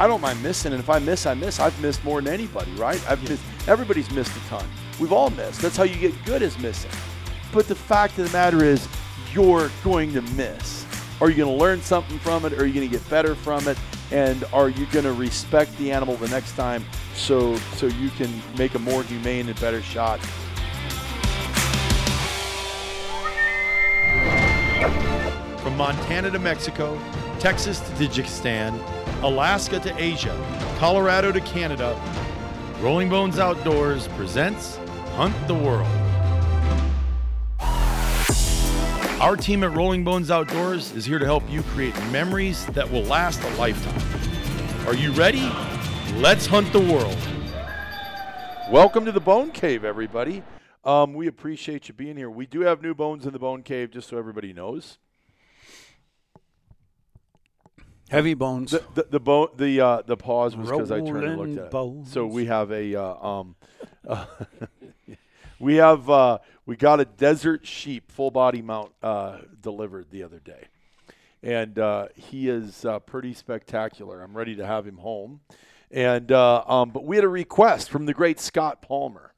I don't mind missing, and if I miss, I miss. I've missed more than anybody, right? I've missed. Everybody's missed a ton. We've all missed. That's how you get good as missing. But the fact of the matter is, you're going to miss. Are you going to learn something from it? Are you going to get better from it? And are you going to respect the animal the next time so so you can make a more humane and better shot? From Montana to Mexico, Texas to Tajikistan, Alaska to Asia, Colorado to Canada, Rolling Bones Outdoors presents Hunt the World. Our team at Rolling Bones Outdoors is here to help you create memories that will last a lifetime. Are you ready? Let's hunt the world. Welcome to the Bone Cave, everybody. Um, we appreciate you being here. We do have new bones in the Bone Cave, just so everybody knows. Heavy bones. The the the, bone, the uh, the pause was because I turned and looked at it. bones. So we have a uh, um, uh, we have uh, we got a desert sheep full body mount uh, delivered the other day, and uh, he is uh, pretty spectacular. I'm ready to have him home, and uh, um, but we had a request from the great Scott Palmer.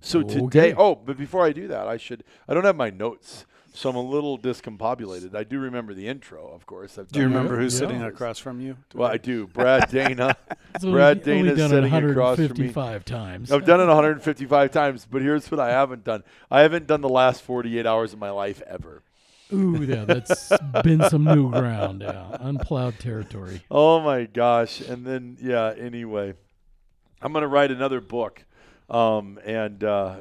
So today, Okay. oh, but before I do that, I should I don't have my notes. So I'm a little discombobulated. I do remember the intro, of course. I've Do you remember who's Yeah. sitting across from you? well, I do. Brad Dana. It's only- Brad only Dana's done it sitting across from me. 155 times. I've done it 155 times, but here's what I haven't done. I haven't done the last 48 hours of my life ever. Ooh, yeah, that's been some new ground. Yeah, unplowed territory. Oh my gosh. And then, yeah, anyway, I'm going to write another book. Um, and uh,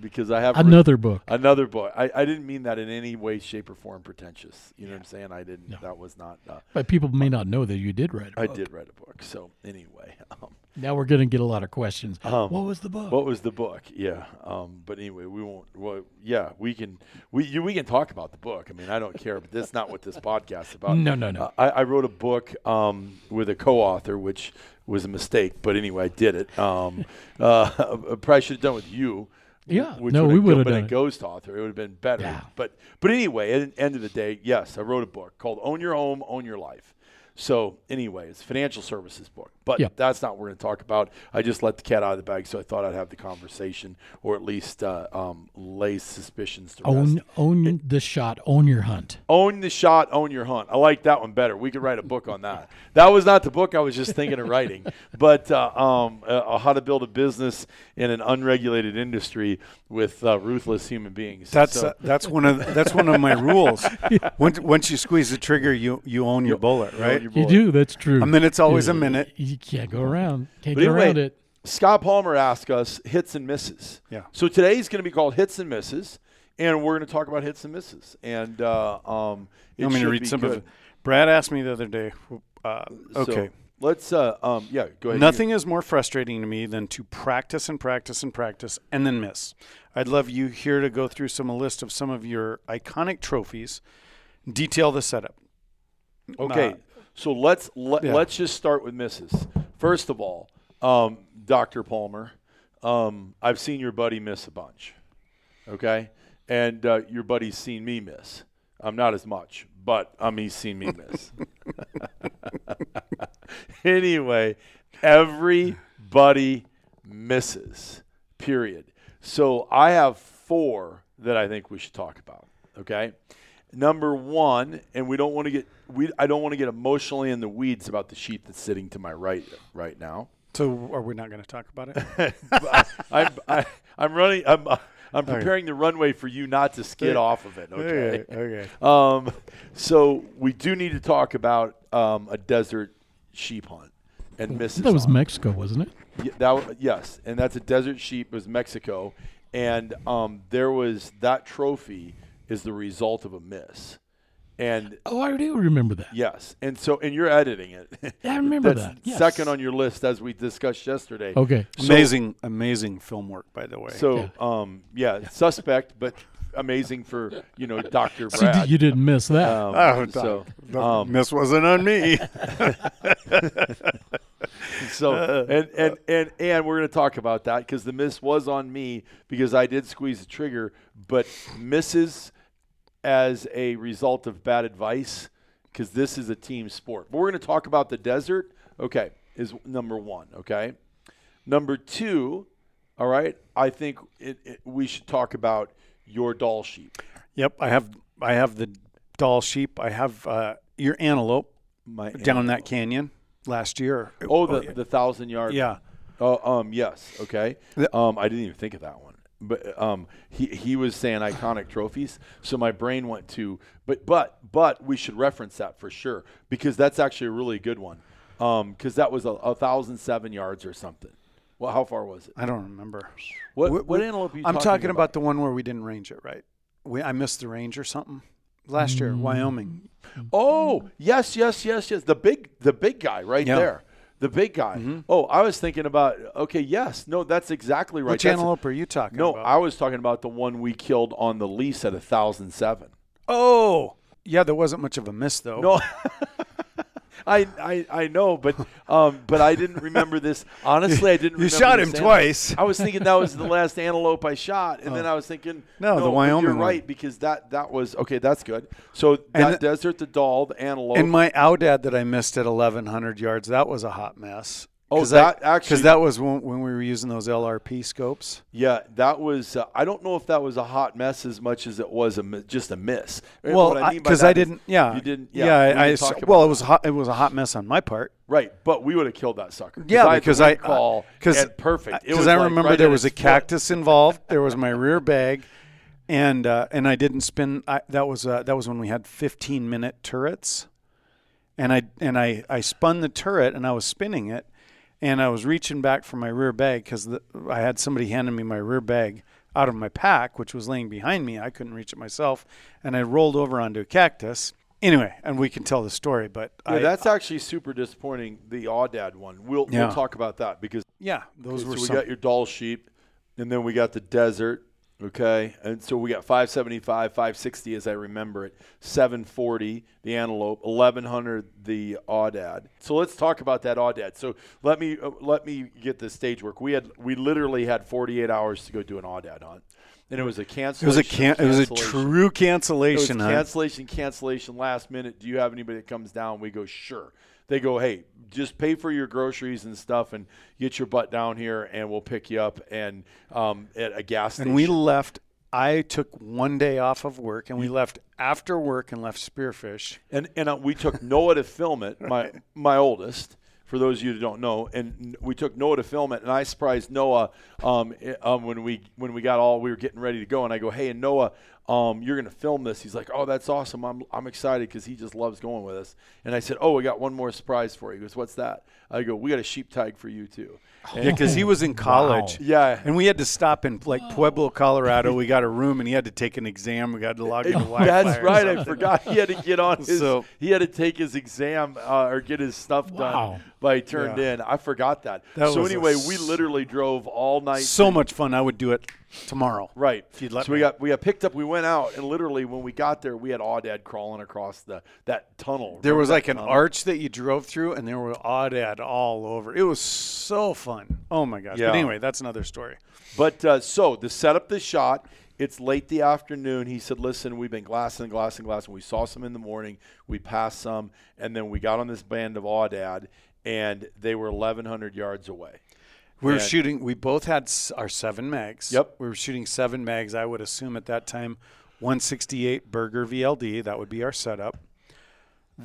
because I have Another book. another book. I, I didn't mean that in any way, shape, or form pretentious. You know what I'm saying? I didn't. No. That was not. Uh, But people may not know that you did write a I book. I did write a book. So anyway, um, Now we're going to get a lot of questions. Um, what was the book? What was the book? Yeah. Um, but anyway, we won't. Well, yeah, we can. We you, we can talk about the book. I mean, I don't care, but that's not what this podcast is about. No, no, no. Uh, I, I wrote a book um, with a co-author, which was a mistake. But anyway, I did it. Um, uh, I probably should have done with you. Yeah. Which No, would we would've been done a ghost author. It would have been better. Yeah. But but anyway, at the end of the day, yes, I wrote a book called "Own Your Home, Own Your Life." So anyway, it's a financial services book, but Yep. that's not what we're going to talk about. I just let the cat out of the bag, so I thought I'd have the conversation, or at least uh, um, lay suspicions to rest. own own the shot, own your hunt. Own the shot, own your hunt. I like that one better. We could write a book on that. That was not the book I was just thinking of writing, but uh, um, uh, how to build a business in an unregulated industry with uh, ruthless human beings. That's So- uh, that's one of that's one of my rules. Once once you squeeze the trigger, you you own your bullet, own right? Your You do. That's true. A minute's always a minute. You can't go around. Can't But go anyway, around it. Scott Palmer asked us hits and misses. Yeah. So today's going to be called hits and misses, and we're going to talk about hits and misses. And uh, um, it You want me to read some good. of it? Brad asked me the other day. Uh, So okay. let's. Uh, um, yeah. Go ahead. Nothing is more frustrating to me than to practice and practice and practice and then miss. I'd love you here to go through some a list of some of your iconic trophies. Detail the setup. Okay. So let's let, yeah. let's just start with misses. First of all, um, Dr. Palmer, um, I've seen your buddy miss a bunch. Okay, and uh, your buddy's seen me miss. I'm not as much, but um, he's seen me miss. anyway, everybody misses. Period. So I have four that I think we should talk about. Okay. Number one, and we don't want to get we I don't want to get emotionally in the weeds about the sheet that's sitting to my right right now. So are we not going to talk about it? I'm I, I'm running. I'm I'm preparing the runway for you not to skid off of it. Okay. okay. Um, so we do need to talk about um, a desert sheep hunt and misses. That was on. Mexico, wasn't it? Yeah, that yes, and that's a desert sheep. It was Mexico, and um, there was that trophy is the result of a miss, and Oh, I do remember that. yes, and so and you're editing it. I remember That's that. Yes. second on your list as we discussed yesterday. Okay. So- Amazing, amazing film work, by the way. So, um, yeah, suspect, but amazing for you know Doctor See, Brad. you didn't miss that. Um, Oh, so, the um, miss wasn't on me. so and, and and and we're going to talk about that because the miss was on me because I did squeeze the trigger, but misses as a result of bad advice because this is a team sport. But we're going to talk about the desert. Okay, is number one. Okay, number two. All right, I think it, it, we should talk about your Dall sheep. Yep, I have I have the Dall sheep. I have uh, your antelope My down that canyon last year. Oh, the the thousand yard. yeah. Oh, um, yes. Okay. Um, I didn't even think of that one. But um, he he was saying iconic trophies, so my brain went to. But but but we should reference that for sure because that's actually a really good one. Um, because that was a, a thousand seven yards or something. Well, how far was it? I don't remember. What Wh- what antelope? Are you I'm talking, talking about the one where we didn't range it right. We, I missed the range or something last year, Wyoming. Oh yes yes yes yes the big the big guy right Yeah. There. The big guy. Mm-hmm. Oh, I was thinking about. Okay, yes, no, that's exactly right. Which That's- antelope are you talking No, about? I was talking about the one we killed on the lease at a thousand seven. oh, yeah. There wasn't much of a miss though. No, I, I I know, but um, but I didn't remember this. Honestly, I didn't. You remember shot him antelope. twice. I was thinking that was the last antelope I shot, and then I was thinking, No, the but Wyoming You're right because that that was okay. That's good. So that the- desert, the Dall, the antelope. And my Aoudad that I missed at 1,100 yards, that was a hot mess. Oh, that actually- because that was when, when we were using those LRP scopes. yeah, that was. Uh, I don't know if that was a hot mess as much as it was a just a miss. Well, what I mean because I, didn't. Yeah, you didn't. Yeah, Yeah, we I, I talk about well, it was hot. It was a hot mess on my part. Right, but we would have killed that sucker. Yeah, I because I call because perfect. Because I like remember right there was a cactus involved. There was my rear bag, and uh, and I didn't spin. I, that was uh, that was when we had 15 minute turrets, and I and I I spun the turret and I was spinning it, and I was reaching back for my rear bag because I had somebody handing me my rear bag out of my pack, which was laying behind me. I couldn't reach it myself, and I rolled over onto a cactus. Anyway, and we can tell the story, but Yeah, I, that's actually super disappointing. The Aoudad one. We'll Yeah. we'll talk about that because yeah, those so were we some. got your Dall sheep, and then we got the desert. Okay, and so we got 575, 560 as I remember it, 740 the antelope, 1100 the aoudad. So let's talk about that aoudad. So let me uh, let me get the stage work. We had we literally had 48 hours to go do an aoudad hunt, and it was a it cancellation. was a can- it was a cancellation. true It was cancellation. huh? cancellation, cancellation, last minute. Do you have anybody that comes down? We go, sure. They go, hey, just pay for your groceries and stuff and get your butt down here and we'll pick you up and um, at a gas station. And we left. I took one day off of work, and we left after work and left Spearfish. and and uh, we took Noah to film it, my my oldest. For those of you who don't know, and we took Noah to film it, and I surprised Noah um, um, when we when we got all we were getting ready to go, and I go, hey, and Noah, um, you're gonna film this. He's like, oh, that's awesome. I'm I'm excited because he just loves going with us. And I said, oh, we got one more surprise for you. He goes, what's that? I go, we got a sheep tag for you too. And- Yeah, because he was in college. Yeah. And we had to stop in like Pueblo, Colorado. We got a room, and he had to take an exam. We got to log into Wi-Fi. That's right. I forgot he had to get on his. So- he had to take his exam uh, or get his stuff Wow. done by he turned Yeah. in. I forgot that. That so anyway, we literally drove all night. So much fun. I would do it tomorrow. Right. If you'd let so we got we got picked up. We went out, and literally when we got there, we had Aoudad crawling across the that tunnel. There Remember was like an arch that you drove through, and there were aoudad all over. It was so fun. Oh my gosh! Yeah. But anyway, that's another story. But uh, so to set up the shot, it's late the afternoon. He said, "Listen, we've been glassing, glassing, glassing. We saw some in the morning. We passed some, and then we got on this band of Aoudad, and they were 1,100 yards away. We were And- shooting. We both had our seven mags. Yep. We were shooting seven mags. I would assume at that time, 168 Berger VLD. That would be our setup.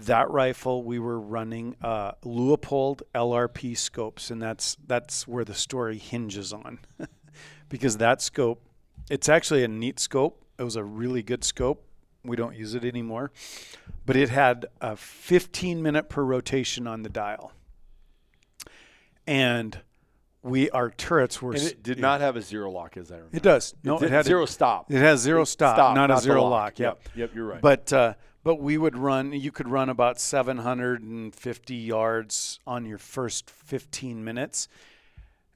That rifle, we were running uh, Leupold LRP scopes, and that's that's where the story hinges on, because that scope, it's actually a neat scope. It was a really good scope. We don't use it anymore, but it had a 15 minute per rotation on the dial, and we our turrets were And it did not have a zero lock, as I remember. It does. No, did it, had a- zero stop. It has zero It- stop, stop, not, not a zero lock. lock. Yep, Yep. yep, you're right. But uh, but we would run. You could run about 750 yards on your first 15 minutes,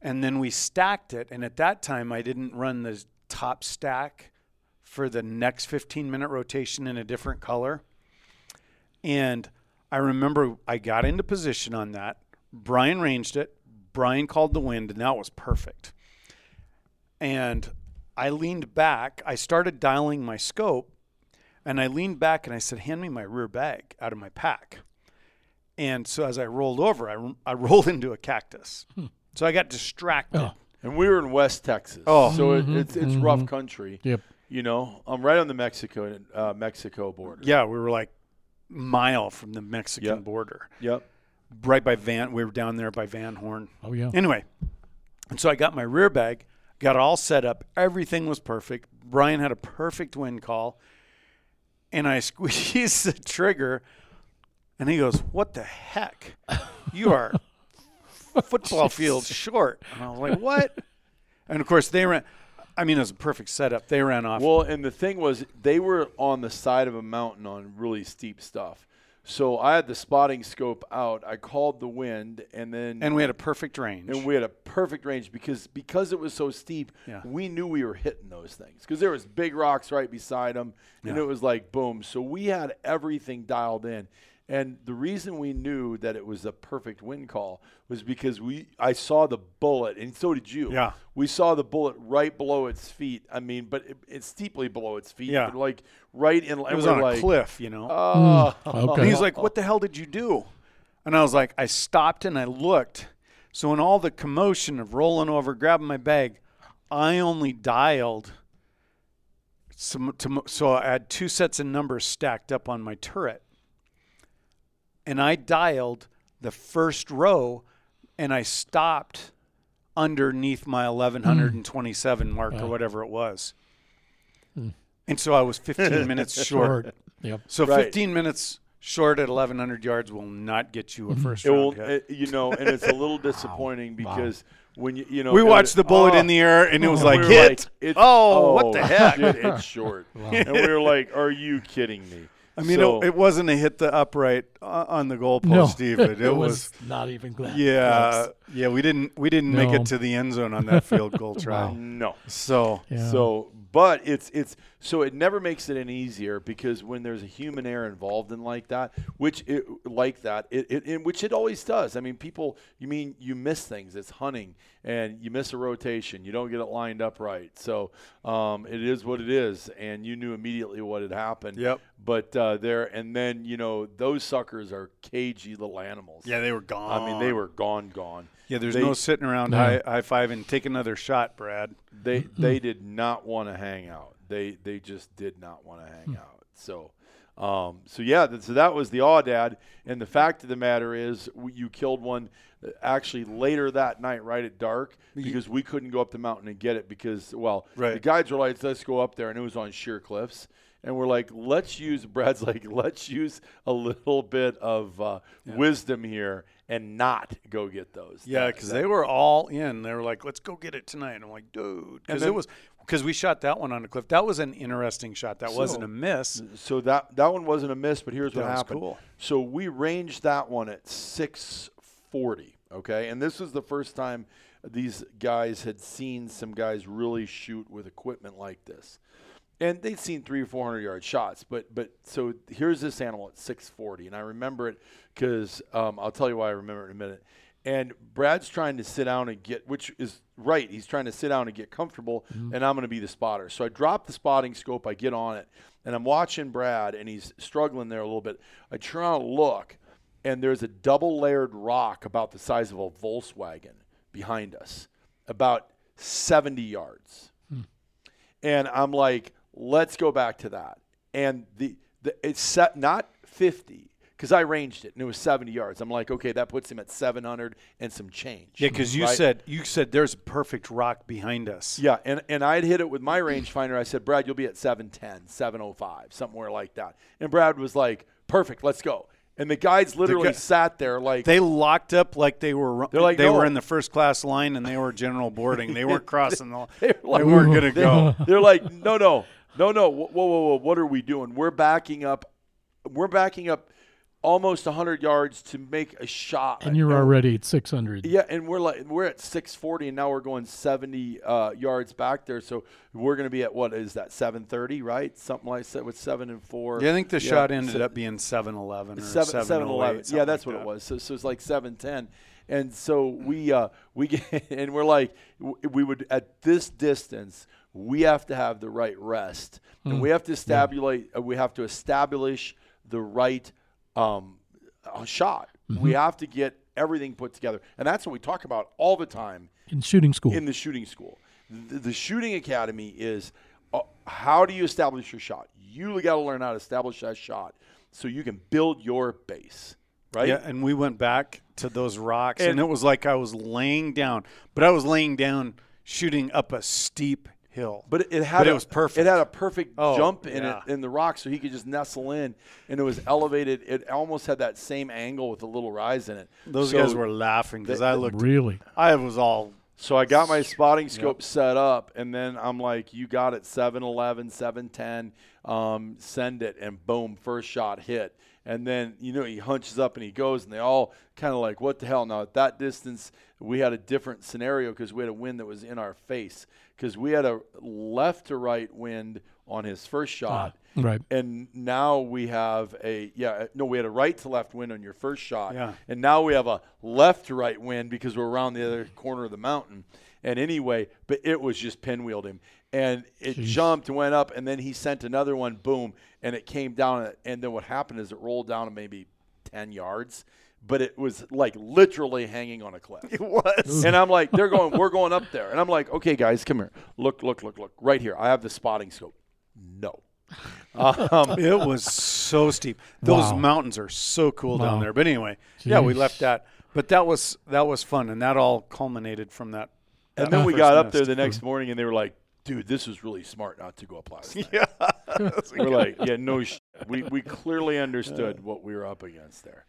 and then we stacked it. And at that time, I didn't run the top stack for the next 15 minute rotation in a different color. And I remember I got into position on that. Brian ranged it. Brian called the wind, and that was perfect. And I leaned back. I started dialing my scope, and I leaned back and I said, Hand me my rear bag out of my pack. And so as I rolled over, I, I rolled into a cactus. Hmm. So I got distracted. Oh. And we were in West Texas. Oh. so it, mm-hmm. it's it's rough mm-hmm. country. Yep. You know, I'm right on the Mexico uh, Mexico border. Yeah, we were like mile from the Mexican Yep. border, Yep. right by Van. We were down there by Van Horn. Oh yeah. Anyway, and so I got my rear bag, got it all set up. Everything was perfect. Brian had a perfect wind call, and I squeeze the trigger, and he goes, "What the heck? You are football field short." And I was like, "What?" And of course, they ran. I mean, it was a perfect setup. They ran off. Well, and the thing was, they were on the side of a mountain on really steep stuff. So I had the spotting scope out. I called the wind, and then and we had a perfect range. and we had a perfect range because because it was so steep. Yeah. We knew we were hitting those things because there was big rocks right beside them, and Yeah. it was like boom. So we had everything dialed in. And the reason we knew that it was a perfect wind call was because we I saw the bullet, and so did you. Yeah. we saw the bullet right below its feet. I mean, but it, it's steeply below its feet. Yeah. like right in. it was on a cliff, you know. Mm. Oh, Okay. And he's like, "What the hell did you do?" And I was like, "I stopped and I looked." So in all the commotion of rolling over, grabbing my bag, I only dialed some. To, so I had two sets of numbers stacked up on my turret, and I dialed the first row, and I stopped underneath my 1127 mark or mm. whatever it was. Mm. And so I was 15 minutes short. Short. Yep. So Right. 15 minutes short at 1100 yards will not get you a mm-hmm. first It round hit. it- you know, and it's a little disappointing because when you, you know, we watched was- the bullet oh, in the air and it was and like we hit. like, it's- oh, what the oh, heck? shit, it's short, and we were like, "Are you kidding me?" I mean, So- it, it wasn't a hit the upright uh, on the goalpost, No, Stephen. It, it was, not even that. yeah, close. yeah. We didn't we didn't make it to the end zone on that field goal try. no. So Yeah. So, but it's it's so it never makes it any easier because when there's a human error involved in like that, which it like that, it, it in which it always does. I mean, people, you mean you miss things. It's hunting, and you miss a rotation. You don't get it lined up right. So, um, it is what it is, and you knew immediately what had happened. Yep. But uh, there, and then you know those suckers are cagey little animals. yeah, they were gone. I mean, they were gone, gone. Yeah, there's they- no sitting around No. high high five and take another shot, Brad. they they did not want to hang out. They they just did not want to hang out. So um, so yeah, th- so that was the aoudad. And the fact of the matter is, we, you killed one uh, actually later that night, right at dark, because we couldn't go up the mountain and get it because well, Right. the guides were like, let's go up there, and it was on sheer cliffs. And we're like, let's use Brad's like, let's use a little bit of uh, wisdom here and not go get those. Yeah, because they were all in. They were like, "Let's go get it tonight." And I'm like, "Dude," because it was because we shot that one on a cliff. That was an interesting shot. That wasn't a miss. So that that one wasn't a miss, but here's what That was happened. cool. So we ranged that one at 640. Okay, and this was the first time these guys had seen some guys really shoot with equipment like this, and they'd seen three or four hundred yard shots. But but so here's this animal at 640, and I remember it because um, I'll tell you why I remember it in a minute. And Brad's trying to sit down and get, which is right. He's trying to sit down and get comfortable, and I'm going to be the spotter. So I drop the spotting scope, I get on it, and I'm watching Brad, and he's struggling there a little bit. I turn around and look, and there's a double layered rock about the size of a Volkswagen behind us, about 70 yards. And I'm like, let's go back to that. And the, the it's set not 50 because I ranged it and it was 70 yards. I'm like, okay, that puts him at 700 and some change. Yeah, because you right? said you said there's a perfect rock behind us. Yeah, and, and I'd hit it with my rangefinder. I said, Brad, you'll be at 710, 705, somewhere like that. And Brad was like, perfect, let's go. And the guides literally guy- sat there like, They locked up like they were. They're like, they "No." were in the first class line and they were general boarding. They weren't crossing the. They They, were like- weren't gonna they, go. They're like, no, no, no, no. Whoa, whoa, whoa, whoa. What are we doing? We're backing up. We're backing up almost 100 yards to make a shot. And you're already at 600. Yeah, and we're like we're at 640, and now we're going 70 uh, yards back there. So we're going to be at what is that 730, right? Something like that with seven and four. Yeah, I think the Yeah, shot ended so- up being 7-Eleven or seven, seven eleven. Yeah, that's what like it was. So, so it's like seven ten, and so we uh, we get and we're like we would at this distance we have to have the right rest, and we have to establish uh, we have to establish the right um, a shot. Mm-hmm. We have to get everything put together, and that's what we talk about all the time In shooting school. in the shooting school. The, the shooting academy is uh, how do you establish your shot? You got to learn how to establish that shot so you can build your base, right? Yeah, and we went back to those rocks, And- and, it was like I was laying down, but I was laying down shooting up a steep hill. But it, it had But it was perfect. It had a perfect Oh, jump in yeah. it in the rock, so he could just nestle in, and it was elevated. It almost had that same angle with a little rise in it. those So- guys were laughing because I looked. really? I was all So I got my spotting scope set up, and then I'm like, "You got it, 711, 710. Um, send it, and boom, first shot hit." And then you know he hunches up and he goes, and they all kind of like, "What the hell?" Now at that distance, we had a different scenario because we had a wind that was in our face because we had a left to right wind on his first ah, shot. Right. And now we have a yeah uh, no we had a right to left wind on your first shot Yeah. and now we have a left to right wind because we're around the other corner of the mountain and anyway but it was just pinwheeled him and it Jeez. jumped went up and then he sent another one boom and it came down and then what happened is it rolled down to maybe 10 yards but it was like literally hanging on a cliff it was. and I'm like, they're going, we're going up there. And I'm like, okay, guys, come here. Look, look, look, look. Right here. I have the spotting scope. No. Um, it was so steep. Those Wow. mountains are so cool down there. But anyway, yeah, we left that. But that was that was fun, and that all culminated from that. and then we got up there the next morning and they were like, dude, this was really smart not to go up last night. Yeah, We're like, yeah, no, sh-. we we clearly understood what we were up against there.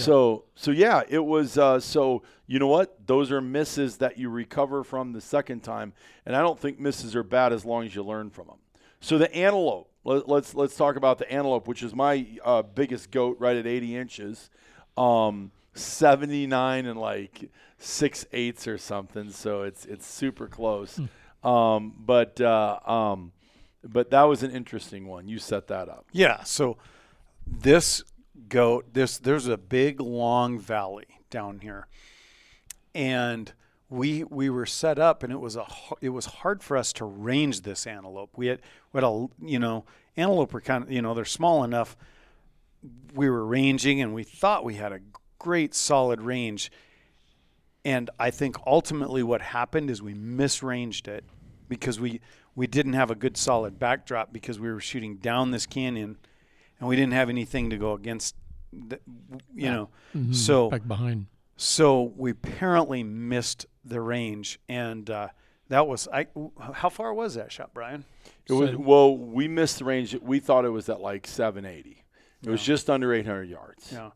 So so yeah, it was. Uh, so you know what? Those are misses that you recover from the second time, and I don't think misses are bad as long as you learn from them. So the antelope. Let, let's let's talk about the antelope, which is my uh, biggest goat, right at 80 inches, um, 79 and like six eighths or something. So it's it's super close. Um, but uh, um, but that was an interesting one. You set that up. yeah. So this goat, this there's a big long valley down here, and we we were set up, and it was a it was hard for us to range this antelope. We had we had a you know antelope are kind of you know they're small enough. We were ranging, and we thought we had a great solid range. And I think ultimately what happened is we misranged it because we we didn't have a good solid backdrop because we were shooting down this canyon and we didn't have anything to go against the, you know. Mhm. So back behind. so we apparently missed the range and uh, that was I how far was that shot Brian? It was So- well, we missed the range. We thought it was at like 780. It was just under 800 yards. Yeah.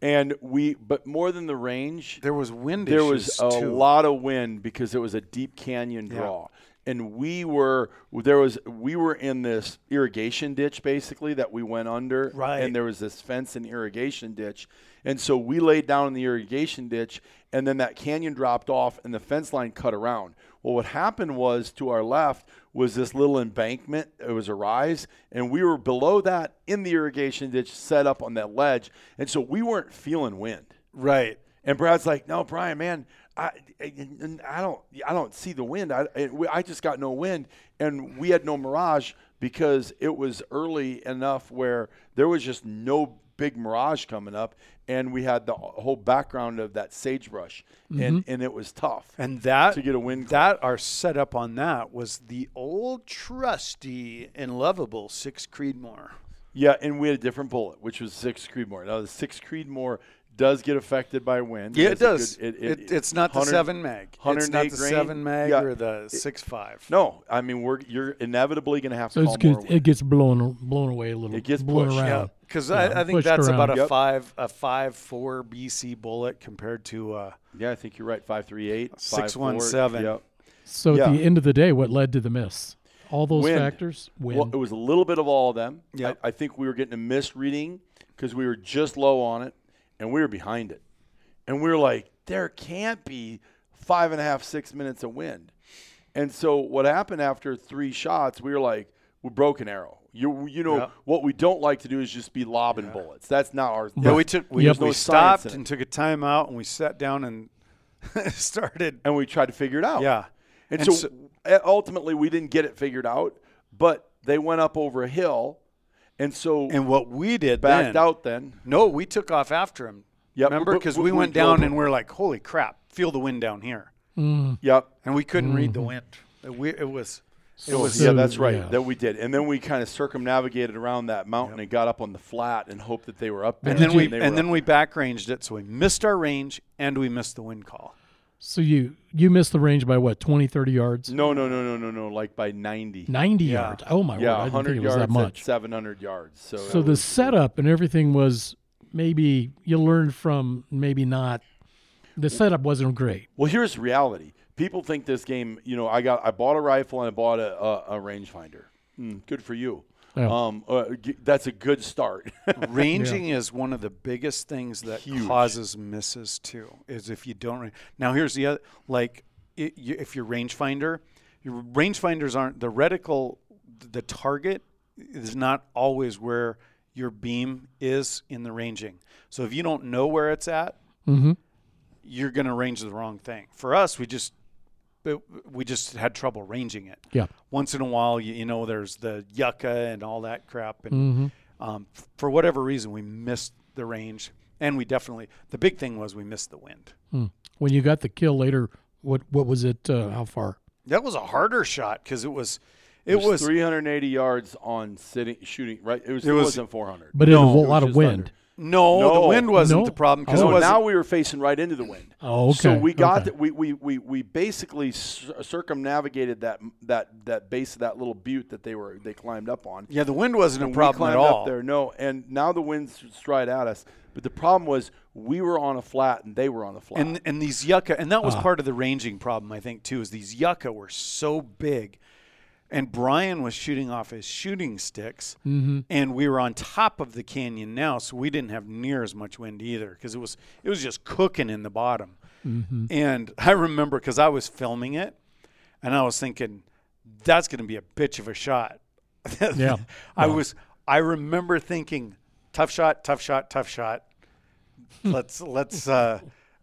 And we, but more than the range, There was wind there issues was a too. lot of wind because it was a deep canyon Yeah. draw. And we were there was we were in this irrigation ditch basically that we went under, Right. And there was this fence and irrigation ditch, and so we laid down in the irrigation ditch, and then that canyon dropped off, and the fence line cut around. Well, what happened was to our left was this little embankment. It was a rise, and we were below that in the irrigation ditch, set up on that ledge, and so we weren't feeling wind. right. And Brad's like, "No, Brian, man, I, I, don't, I don't see the wind. I, I- just got no wind, and we had no mirage because it was early enough where there was just no big mirage coming up, and we had the whole background of that sagebrush, and mm-hmm. and it was tough. And that To get a wind that our setup on that was the old trusty and lovable six Creedmoor. Yeah, and we had a different bullet, which was six Creedmoor. Now the six Creedmoor does get affected by wind. Yeah, it has a does. good- it, it's not the seven mag. It's not the grain. seven mag Yeah. or the six five. No, I mean we're you're inevitably going to have to So call it's more good, wind. it gets blown blown away a little. It gets blown pushed, around. Yeah, because Yeah, I, I think pushed that's around. about a Yep. five a five four BC bullet compared to uh, Yeah, I think you're right. Five three eight Six, one, seven. Yep. So Yeah. at the end of the day, what led to the miss? All those Wind. factors. Wind. Well, it was a little bit of all of them. Yep. I, I think we were getting a misreading because we were just low on it, and we were behind it, and we were like, there can't be five and a half six minutes of wind, and so what happened after three shots, we were like, we broke an arrow. You you know Yep. what we don't like to do is just be lobbing bullets. That's not our. yeah. We took we, Yep. no science stopped and took a time out and we sat down and started. and we tried to figure it out. Yeah, And, And so, so- uh, ultimately, we didn't get it figured out, but they went up over a hill, And so And what we did backed then, out then. No, we took off after him. Yep, Remember? Because we- we, we went down him. and we're like, holy crap, feel the wind down here. Mm. Yep. And we couldn't read the mm. wind. It, we, it was, it was, yeah, that's right. yeah. That we did, and then we kind of circumnavigated around that mountain and got up on the flat and hoped that they were up there. and then we, they were and then up we back ranged it. So we missed our range and we missed the wind call. So you you missed the range by what 20, 30 yards? No, no, no, no, no, no. Like by ninety. 90 Yeah. yards. Oh my yeah, word! I didn't think hundred it was yards that much. seven hundred yards. So, So the was- setup and everything was maybe you learned from maybe not. The setup wasn't great. Well, here's reality. People think this game. You know, I got I bought a rifle and I bought a a, a rangefinder. Mm, good for you. Yeah. Um, uh, g- that's a good start. Ranging is one of the biggest things that Huge. causes misses too. Is if you don't. ra- Now here's the other. Like it, you, if you're rangefinder, your rangefinders aren't the reticle. The target is not always where your beam is in the ranging. So if you don't know where it's at, Mm-hmm. you're going to range the wrong thing. For us, we just it, we just had trouble ranging it. Yeah. Once in a while, you, you know, there's the yucca and all that crap, and Mm-hmm. um, f- for whatever reason, we missed the range, and we definitely the big thing was we missed the wind. When you got the kill later, what what was it? Uh, how far? That was a harder shot because it was it It was, was 380 yards on sitting shooting. Right. It was. It, was- wasn't 400. But it No, was a lot of wind. under. No, No. the wind wasn't No? the problem because Oh, it was now we were facing right into the wind. Oh, okay. So we got okay. the, we, we, we, we basically cir- circumnavigated that that that base of that little butte that they were they climbed up on. yeah the wind wasn't And a problem we at climbed all. up there. No, and now the winds stride at us. But the problem was we were on a flat and they were on a flat. And and these yucca, and that was Ah. part of the ranging problem, I think, too, is these yucca were so big, and Brian was shooting off his shooting sticks, Mm-hmm. and we were on top of the canyon now, so we didn't have near as much wind either, because it was it was just cooking in the bottom. Mm-hmm. And I remember because I was filming it, and I was thinking, that's going to be a bitch of a shot. Yeah. I was. I remember thinking, tough shot, tough shot, tough shot. let's let's uh,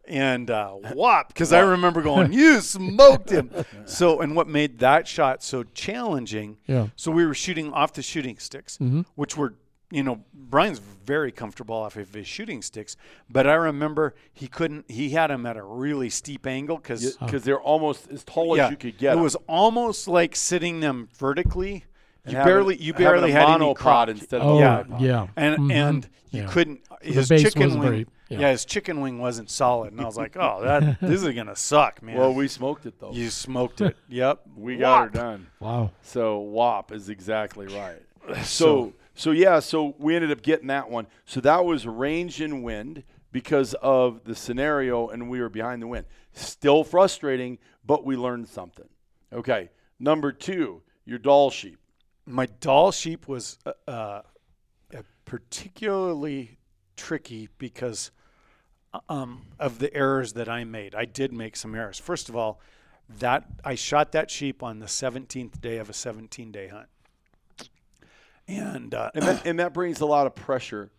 and uh, whop because I remember going, you smoked him. So and what made that shot so challenging? Yeah. So we were shooting off the shooting sticks, which were. You know, Brian's very comfortable off of his shooting sticks, but I remember he couldn't. He had him at a really steep angle because because they're almost as tall yeah, as you could get. It 'em. was almost like sitting them vertically. And You barely, you barely a had any monopod crop. instead Oh, yeah, yeah. and Mhm. and you Yeah. couldn't. the His chicken wasn't wing, very- yeah. yeah. his chicken wing wasn't solid, and I was like, oh, that this is gonna suck, man. Well, we smoked it though. you smoked it. Yep, we got her done. Wow. So WAP is exactly right. So so yeah, so we ended up getting that one. So that was range and wind because of the scenario, and we were behind the wind. Still frustrating, but we learned something. Okay, number two, your Dall sheep. My Dall sheep was uh, uh, uh, particularly tricky because um, of the errors that I made. I did make some errors. First of all, that I shot that sheep on the 17th day of a 17-day hunt, and, uh, and that, and that brings a lot of pressure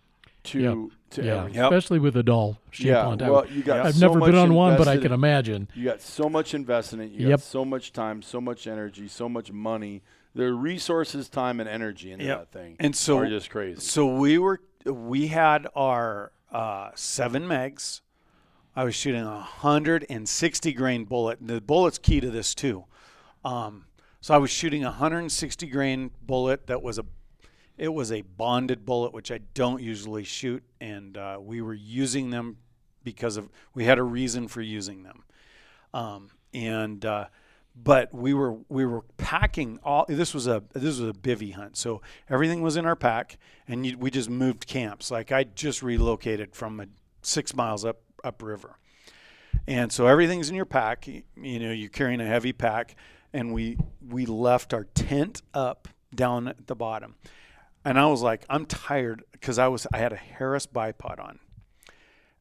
to Yeah. to Yeah. Yep. Especially with a Dall sheep Yeah, on. well, you got I've so never been on one, but I can imagine. You got so much investment. You Yep. got so much time, so much energy, so much money. The resources, time, and energy into Yep. that thing And so- are just crazy. So we were we had our uh, seven mags. I was shooting a hundred and sixty grain bullet. The bullet's key to this too. Um, so I was shooting a hundred and sixty grain bullet that was a it was a bonded bullet, which I don't usually shoot, and uh, we were using them because of we had a reason for using them. Um, and uh, but we were we were packing all. This was a this was a bivy hunt, so everything was in our pack, and you, we just moved camps. Like I just relocated from a, six miles up upriver, and so everything's in your pack. You, you know, you're carrying a heavy pack, and we we left our tent up down at the bottom, and I was like, I'm tired because I was I had a Harris bipod on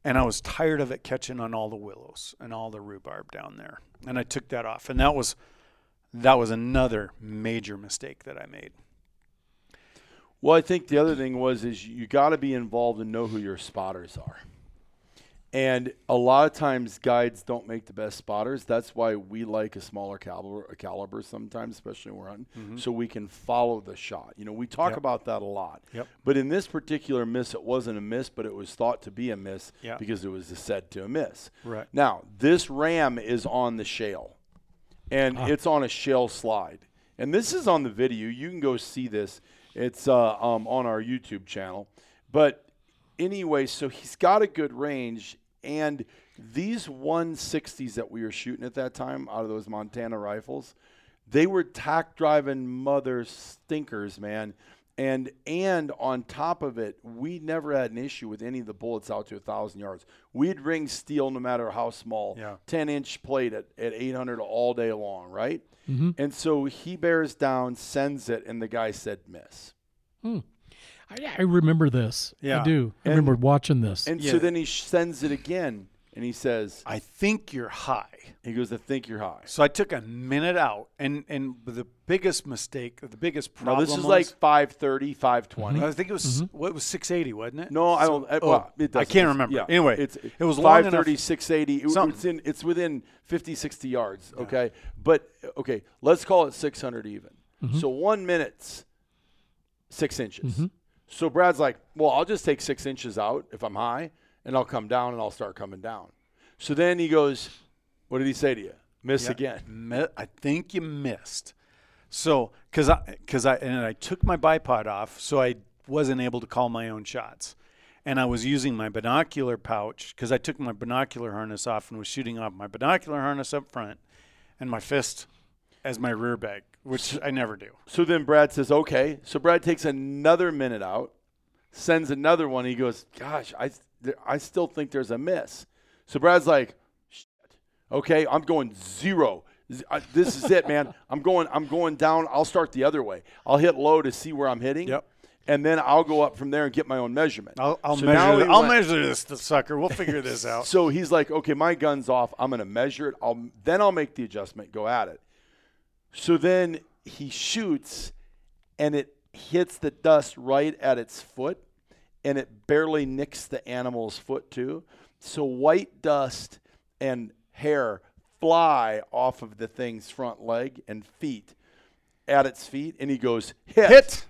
and I was tired of it catching on all the willows and all the rhubarb down there. And I took that off, and that was that was another major mistake that I made. Well, I think the other thing was is you got to be involved and know who your spotters are. And a lot of times guides don't make the best spotters. That's why we like a smaller caliber, a caliber sometimes, especially when we're hunting, so we can follow the shot. You know, we talk Yep. about that a lot. Yep. But in this particular miss, it wasn't a miss, but it was thought to be a miss Yeah. because it was said to a miss. Right. Now, this ram is on the shale, and it's on a shale slide. And this is on the video. You can go see this. It's uh, um, on our YouTube channel. But anyway, so he's got a good range, and these 160s that we were shooting at that time out of those Montana rifles, they were tack driving mother stinkers, man. And and on top of it, we never had an issue with any of the bullets out to a thousand yards. We'd ring steel no matter how small. Yeah. 10 inch plate at, at 800 all day long, right? Mm-hmm. And so he bears down, sends it, and the guy said miss. Hmm. I, I remember this. Yeah. I do. I And- remember watching this. And Yeah. so then he sends it again, and he says, I think you're high. he goes, I think you're high. So I took a minute out, and and the biggest mistake, the biggest Now, problem. this is was- like 530, 520. Mm-hmm. I think it was mm-hmm. what was 680, wasn't it? No, I don't. oh, well, it I can't remember. Yeah, anyway, it's it was long enough. 530, 680. It- Something. it's in. It's within 50, 60 yards. Okay, but okay, let's call it 600 even. Mm-hmm. So one minute's six inches. So Brad's like, well, I'll just take six inches out if I'm high, and I'll come down and I'll start coming down. So then he goes, what did he say to you? Miss again. Mi- I think you missed. So, because I, because I, and I took my bipod off, so I wasn't able to call my own shots, and I was using my binocular pouch because I took my binocular harness off and was shooting off my binocular harness up front, and my fist as my rear bag, which I never do. So then Brad says, okay. So Brad takes another minute out, sends another one. He goes, gosh, I, I still think there's a miss. So Brad's like, Shit. okay, I'm going zero. I- This is it, man. I'm going. I'm going down. I'll start the other way. I'll hit low to see where I'm hitting. Yep. And then I'll go up from there and get my own measurement. I'll, I'll So measure. I'll went- measure this, the sucker. We'll figure this out. So he's like, okay, my gun's off. I'm going to measure it. I'll then I'll make the adjustment. Go at it. So then he shoots, and it hits the dust right at its foot, and it barely nicks the animal's foot too. So white dust and hair fly off of the thing's front leg and feet at its feet, and he goes hit Hit.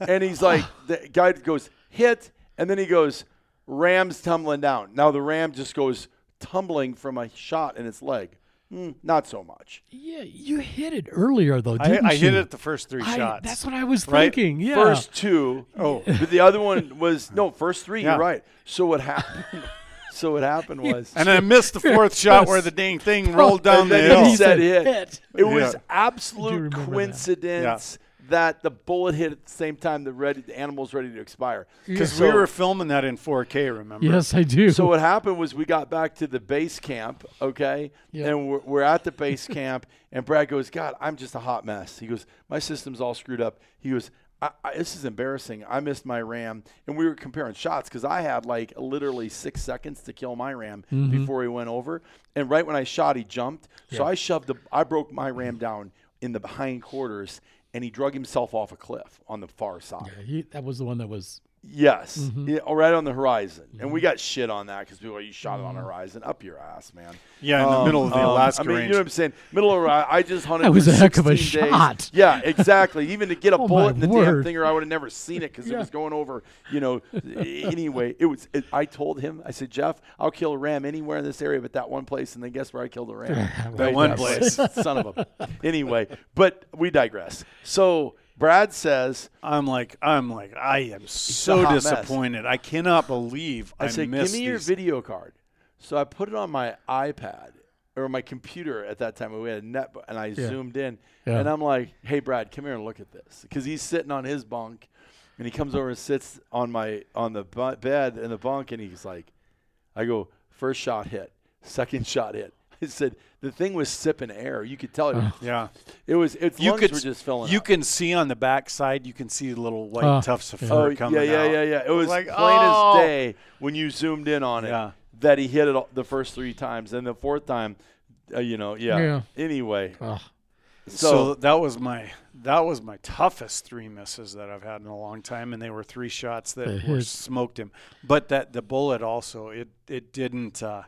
and he's like, the guy goes hit, and then he goes, ram's tumbling down. Now the ram just goes tumbling from a shot in its leg. Mm, not so much. yeah, you hit it earlier though, I, didn't I you? hit it the first three I- shots. That's what I was Right? thinking. Yeah. First two, Oh. but the other one was no first three. Yeah. You're right. So what happened? so what happened was, and I missed the fourth shot where the dang thing rolled down And the hill. he He said said hit. hit. It was Yeah. absolute coincidence. that. Coincidence that the bullet hit at the same time the ready the animal's ready to expire. Because So- we were filming that in 4K, remember? Yes, I do. So what happened was we got back to the base camp, okay, Yeah. and we're, we're at the base camp, and Brad goes, "God, I'm just a hot mess." He goes, "My system's all screwed up." He goes, I, I, "This is embarrassing. I missed my ram," and we were comparing shots because I had like literally six seconds to kill my ram Mm-hmm. before he went over, and right when I shot, he jumped. So I shoved the, I broke my ram down in the behind quarters, and he drug himself off a cliff on the far side. Yeah, he, that was the one that was. Yes, Mm-hmm. yeah, oh, right on the horizon, and we got shit on that because people, are, you shot it on the Mm-hmm. horizon, up your ass, man. Yeah, in the middle of the Alaska I mean, range. you know what I'm saying? Middle of I I just hunted. That was for a heck of a days. shot. Yeah, exactly. Even to get a Oh, bullet in the damn word. thing, or I would have never seen it because it was going over. You know. anyway, it was. It, I told him. I said, Jeff, I'll kill a ram anywhere in this area, but that one place. And then guess where I killed a ram? Right one there. place. Son of a. Anyway, but we digress. So Brad says. I'm like, I'm like, I am so hot mess. disappointed. I cannot believe I, I said, missed "Give me your these." video card." So I put it on my iPad or my computer at that time. We had a net, and I zoomed in, Yeah. and I'm like, "Hey, Brad, come here and look at this," because he's sitting on his bunk, and he comes over and sits on my on the bu- bed in the bunk, and he's like, "I go first shot hit, second shot hit." I said the thing was sipping air. You could tell it. Yeah, It was. Its you lungs could were just filling. You up. can see on the back side. You can see the little white Ah, tufts of yeah. fur Oh coming yeah, yeah, out. yeah, yeah. It was like, plain oh. as day when you zoomed in on it Yeah. that he hit it all, the first three times, and the fourth time, uh, you know, yeah. Yeah. Anyway, Ugh. So, So, that was my that was my toughest three misses that I've had in a long time, and they were three shots that That were smoked him. But that the bullet also it it didn't, uh,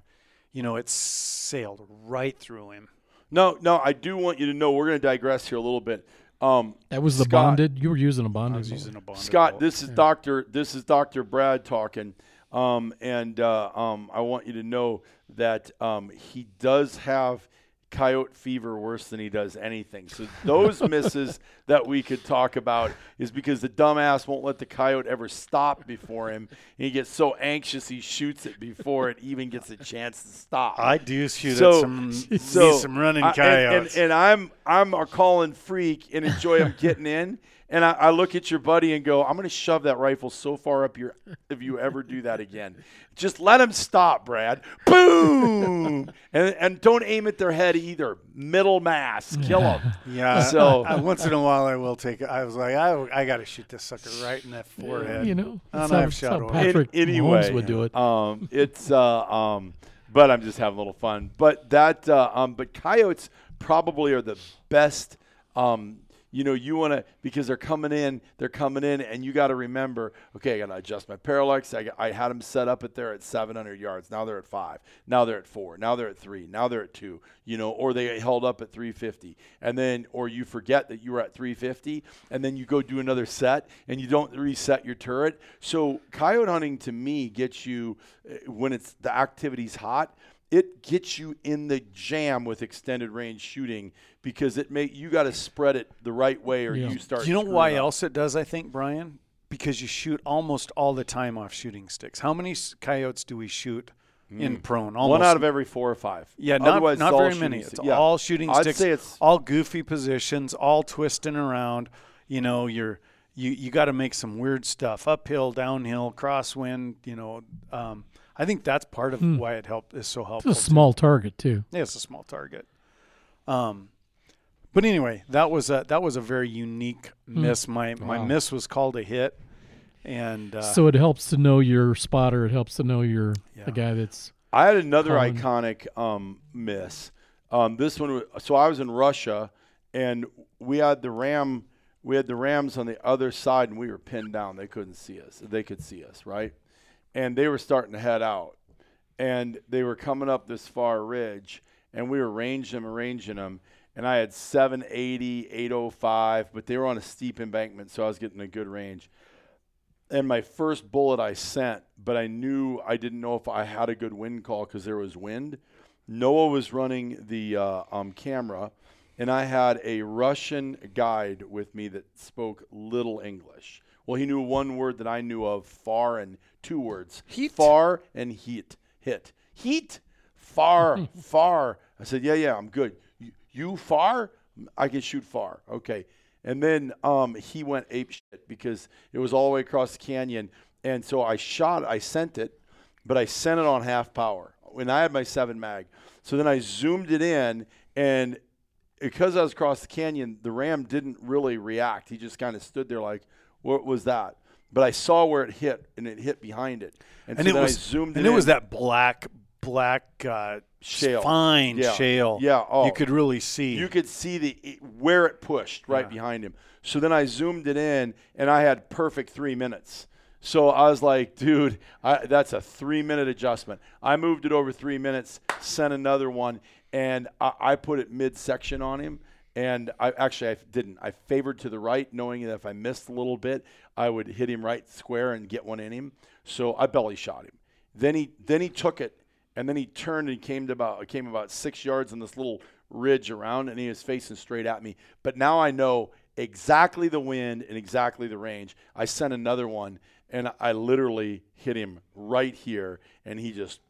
you know, it sailed right through him. no, no, I do want you to know we're going to digress here a little bit. Um, That was the Scott- bonded. You were using a I bonded. was using a bonded Scott, bullet. this is Doctor. This is Doctor Brad talking, um, and uh, um, I want you to know that um, he does have coyote fever worse than he does anything. So those misses that we could talk about is because the dumbass won't let the coyote ever stop before him. And he gets so anxious he shoots it before it even gets a chance to stop. I do shoot So- at some so some running I- and- coyotes. And, and, I'm I'm a calling freak and enjoy them getting in. And I, I look at your buddy and go, I'm going to shove that rifle so far up your if you ever do that again. Just let him stop, Brad. Boom! and and don't aim at their head either. Middle mass, kill them. yeah. So- I, once in a while I will take it. I was like, I, I got to shoot this sucker right in that forehead. You know, And that's how, I've shot how over. Patrick An- Mahomes anyway, would do it. Um, it's uh, um, but I'm just having a little fun. But that uh, um, but coyotes probably are the best. Um, you know, you want to because they're coming in, they're coming in, and you got to remember. Okay, I got to adjust my parallax. I, I had them set up at there at 700 yards. Now they're at five. Now they're at four. Now they're at three. Now they're at two. You know, or they held up at 350, and then or you forget that you were at 350, and then you go do another set, and you don't reset your turret. So coyote hunting to me gets you uh, when it's the activity's hot it gets you in the jam with extended range shooting because it may you got to spread it the right way or Yeah. you start. Do you know why up. else it does? I think Brian, because you shoot almost all the time off shooting sticks. How many coyotes do we shoot in prone? Almost. One out of every four or five. Yeah, not, Otherwise, not it's very many. sti- It's yeah. all shooting I'd sticks. say it's all goofy positions, all twisting around. You know, you're you you got to make some weird stuff uphill, downhill, crosswind. You know, um, I think that's part of why it helped is so helpful. It's helpful. a small target too. Yeah, it's a small target. Um, but anyway, that was a that was a very unique miss. My my miss was called a hit, and uh, so it helps to know your spotter. It helps to know your Yeah. the guy that's I had another Colin. iconic um, miss. Um, this one, was, so I was in Russia, and we had the ram. We had the Rams on the other side, and we were pinned down. They couldn't see us. They could see us, right? And they were starting to head out, and they were coming up this far ridge, and we were ranging them, arranging them. And I had 780, 805, but they were on a steep embankment, so I was getting a good range and my first bullet I sent, but I knew I didn't know if I had a good wind call because there was wind. Noah was running the uh, um, camera, and I had a Russian guide with me that spoke little English. Well, he knew one word that I knew of, and two words, Heat? far and heat, hit, heat, far, far. I said, yeah, yeah, I'm good. You, you far? I can shoot far. Okay. And then um, he went ape shit because it was all the way across the canyon. And so I shot, I sent it, but I sent it on half power when I had my seven mag. So then I zoomed it in, and because I was across the canyon, the ram didn't really react. He just kind of stood there like, "What was that?" But I saw where it hit, and it hit behind it. And, and so it was I zoomed and it it was that black black uh, Shale. fine Yeah. shale. Yeah, oh. you could really see. You could see the where it pushed right Yeah. behind him. So then I zoomed it in, and I had perfect three minutes. So I was like, dude, I, that's a three minute adjustment. I moved it over three minutes, sent another one, and I, I put it midsection on him. And I actually I didn't. I favored to the right, knowing that if I missed a little bit, I would hit him right square and get one in him. So I belly shot him. Then he then he took it and then he turned and came to about came about six yards on this little ridge around, and he was facing straight at me. But now I know exactly the wind and exactly the range. I sent another one, and I literally hit him right here, and he just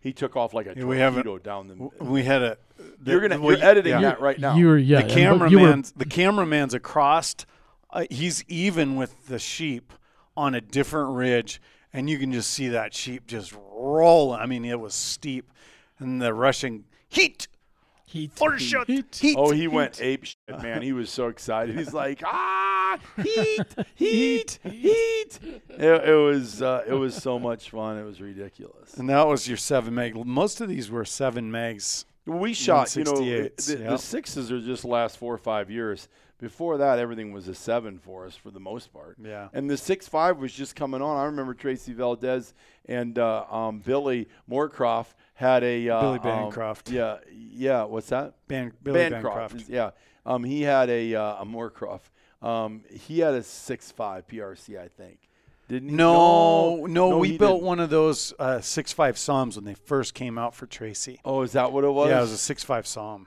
he took off like a Yeah, torpedo down the. we had a. You're gonna well, you're editing yeah. that right now. you were yeah. the and- were- cameraman's the cameraman's across. Uh, he's even with the sheep on a different ridge, and you can just see that sheep just roll. I mean, it was steep, and the rushing heat, Heat. first shot, Heat. heat. Oh, he went ape shit, man. He was so excited. He's like, ah, heat, heat, heat. It, it was uh, it was so much fun. It was ridiculous. and that was your seven mag. Most of these were seven mags We shot, you know, 168s, the, the sixes are just last four or five years. Before that, everything was a seven for us for the most part. Yeah. And the six five was just coming on. I remember Tracy Valdez and uh, um, Billy Moorcroft had a uh, Billy um, Bancroft. yeah, yeah. What's that? Ban- Billy Bancroft. Bancroft. Yeah. Um, he had a uh, a Moorcroft. Um, he had a six five PRC, I think. Didn't he? No, no, we built didn't. one of those uh, six five SAUMs when they first came out for Tracy. Oh, is that what it was? Yeah, it was a six five SAUM.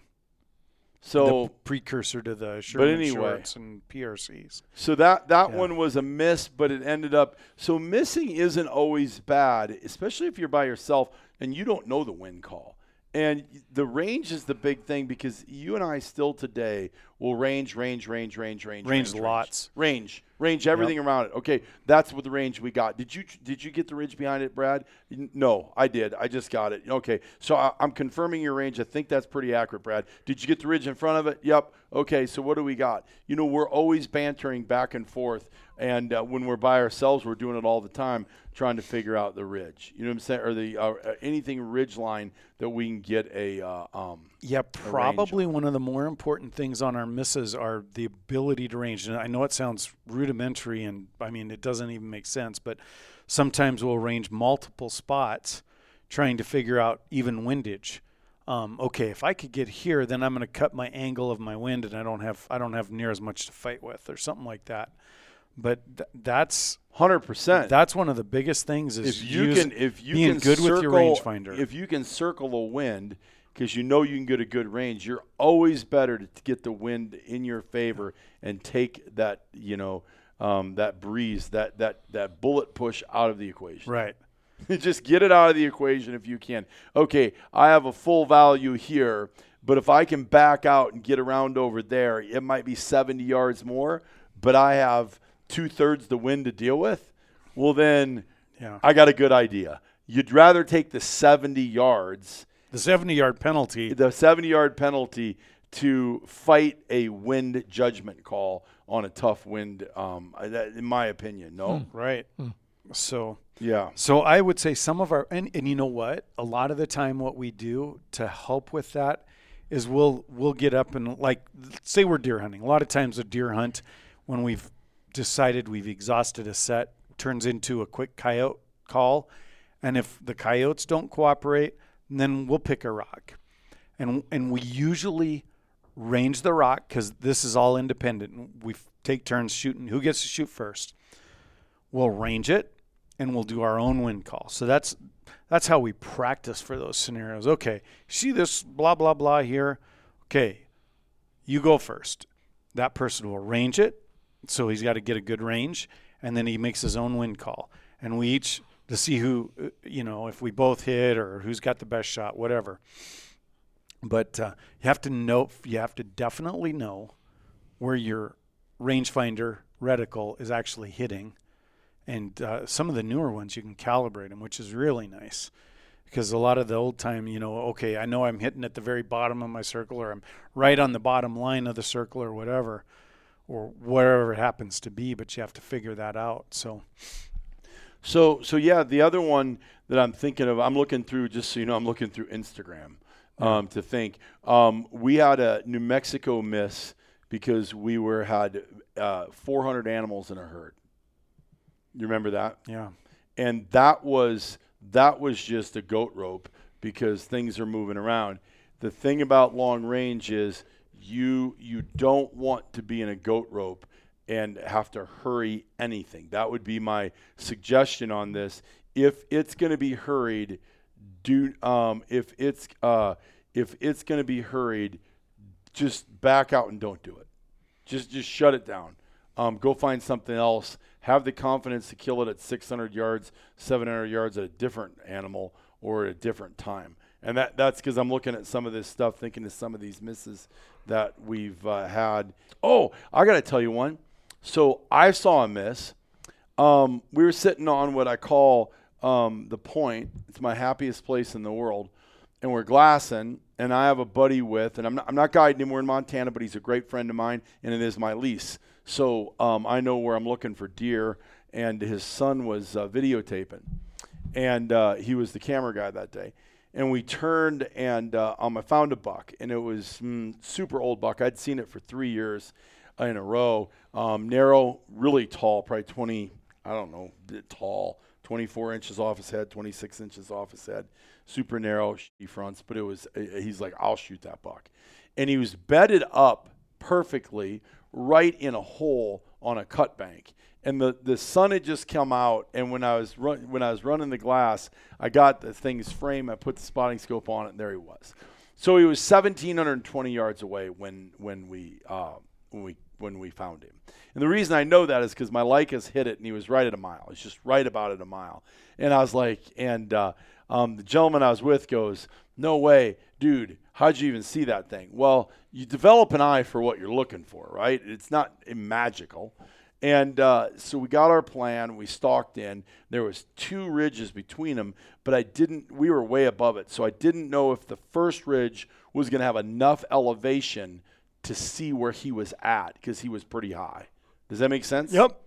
so the precursor to the Sherman anyway. shorts and PRCs. So that that Yeah. one was a miss, but it ended up. So missing isn't always bad, especially if you're by yourself and you don't know the wind call. And the range is the big thing because you and I still today will range, range, range, range, range, Range lots. range, range everything around it. Okay, that's what the range we got. Did you did you get the ridge behind it, Brad? No, I did. I just got it. Okay, so I, I'm confirming your range. I think that's pretty accurate, Brad. Did you get the ridge in front of it? Yep. Okay, so what do we got? You know, we're always bantering back and forth, and uh, when we're by ourselves, we're doing it all the time, trying to figure out the ridge. You know what I'm saying, or the uh, anything ridge line that we can get a uh, um, Yeah, probably one of the more important things on our misses are the ability to range. And I know it sounds rudimentary, and I mean it doesn't even make sense, but sometimes we'll range multiple spots trying to figure out even windage. Um, okay, if I could get here, then I'm going to cut my angle of my wind, and I don't have I don't have near as much to fight with, or something like that. But th- that's hundred percent. that's one of the biggest things is if you use- can if you being can good circle, with your rangefinder. if you can circle the wind because you know you can get a good range you're always better to get the wind in your favor and take that you know um, that breeze that that that bullet push out of the equation right. just get it out of the equation if you can okay i have a full value here but if i can back out and get around over there it might be 70 yards more but i have two-thirds the wind to deal with well then Yeah. I got a good idea. You'd rather take the 70 yards, The 70 yard penalty. the 70 yard penalty to fight a wind judgment call on a tough wind, um, that, in my opinion. No? Right. So Yeah. so I would say some of our and, and you know what? A lot of the time what we do to help with that is we'll we'll get up and like say we're deer hunting. A lot of times a deer hunt when we've decided we've exhausted a set turns into a quick coyote call and if the coyotes don't cooperate, then we'll pick a rock. And and we usually range the rock cuz this is all independent. We take turns shooting who gets to shoot first we'll range it and we'll do our own wind call. So that's that's how we practice for those scenarios. Okay, see this blah blah blah here. Okay, you go first. That person will range it, so he's got to get a good range, and then he makes his own wind call. And we each to see who uh, you know if we both hit or who's got the best shot, whatever. But uh, you have to know. You have to definitely know where your rangefinder reticle is actually hitting and uh, some of the newer ones you can calibrate them, which is really nice. Because a lot of the old time, you know, okay, I know I'm hitting at the very bottom of my circle, or I'm right on the bottom line of the circle, or whatever, or wherever it happens to be. But you have to figure that out. So So, so yeah, the other one that I'm thinking of, I'm looking through, just so you know, I'm looking through Instagram um, to think. Um, we had a New Mexico miss because we were had uh, 400 animals in a herd. You remember that? yeah, and that was that was just a goat rope because things are moving around. The thing about long range is you you don't want to be in a goat rope and have to hurry anything. That would be my suggestion on this. If it's going to be hurried, do um, if it's uh, if it's going to be hurried, just back out and don't do it. Just just shut it down. Um, go find something else. Have the confidence to kill it at 600 yards, 700 yards at a different animal or at a different time. And that that's because I'm looking at some of this stuff, thinking of some of these misses that we've uh, had. Oh, I got to tell you one. So I saw a miss. Um, we were sitting on what I call um, the point. It's my happiest place in the world, and we're glassing. And I have a buddy with, and I'm not, I'm not guiding him. We're in Montana, but he's a great friend of mine, and it is my lease. So um, I know where I'm looking for deer. And his son was uh, videotaping, and uh, he was the camera guy that day. and we turned and uh, um, I found a buck, and it was mm, super old buck. I'd seen it for three years in a row. Um, narrow, really tall, probably 20, I don't know, tall, 24 inches off his head, 26 inches off his head, super narrow she fronts. But it was, uh, he's like, I'll shoot that buck, and he was bedded up perfectly right in a hole on a cut bank and the, the sun had just come out and when I was run, when I was running the glass, I got the thing's frame, I put the spotting scope on it, and there he was. So he was 1,720 yards away when when we uh, when we when we found him. And the reason I know that is because my Leicas hit it, and he was right at a mile. He's just right about at a mile. And I was like, and uh, um, the gentleman I was with goes, "No way, dude! How'd you even see that thing?" Well, you develop an eye for what you're looking for, right? It's not magical. And uh, so we got our plan. We stalked in. There was two ridges between them, but I didn't. We were way above it, so I didn't know if the first ridge was going to have enough elevation to see where he was at because he was pretty high. Does that make sense? Yep.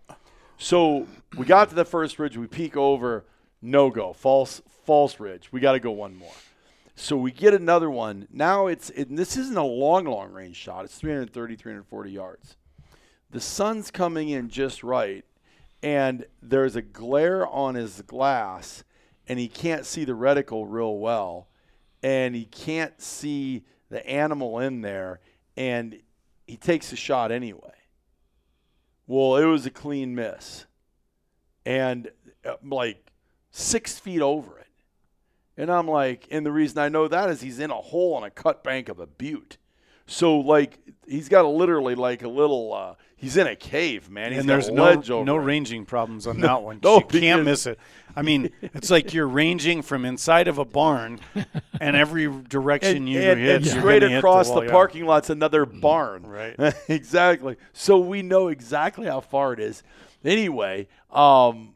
So we got to the first ridge. We peek over. No go. False. False ridge. We got to go one more. So we get another one. Now it's. It, this isn't a long, long range shot. It's 330, 340 yards the sun's coming in just right, and there's a glare on his glass, and he can't see the reticle real well, and he can't see the animal in there, and he takes a shot anyway. Well, it was a clean miss, and uh, like six feet over it. And I'm like, and the reason I know that is he's in a hole on a cut bank of a butte. So like he's got a, literally like a little. Uh, he's in a cave, man. He's and there's no no ranging problems on that one. no, you can't miss it. I mean, it's like you're ranging from inside of a barn, and every direction and, you and, hit, and straight across the, the, parking lot's another barn. Right. exactly. So we know exactly how far it is. Anyway, um,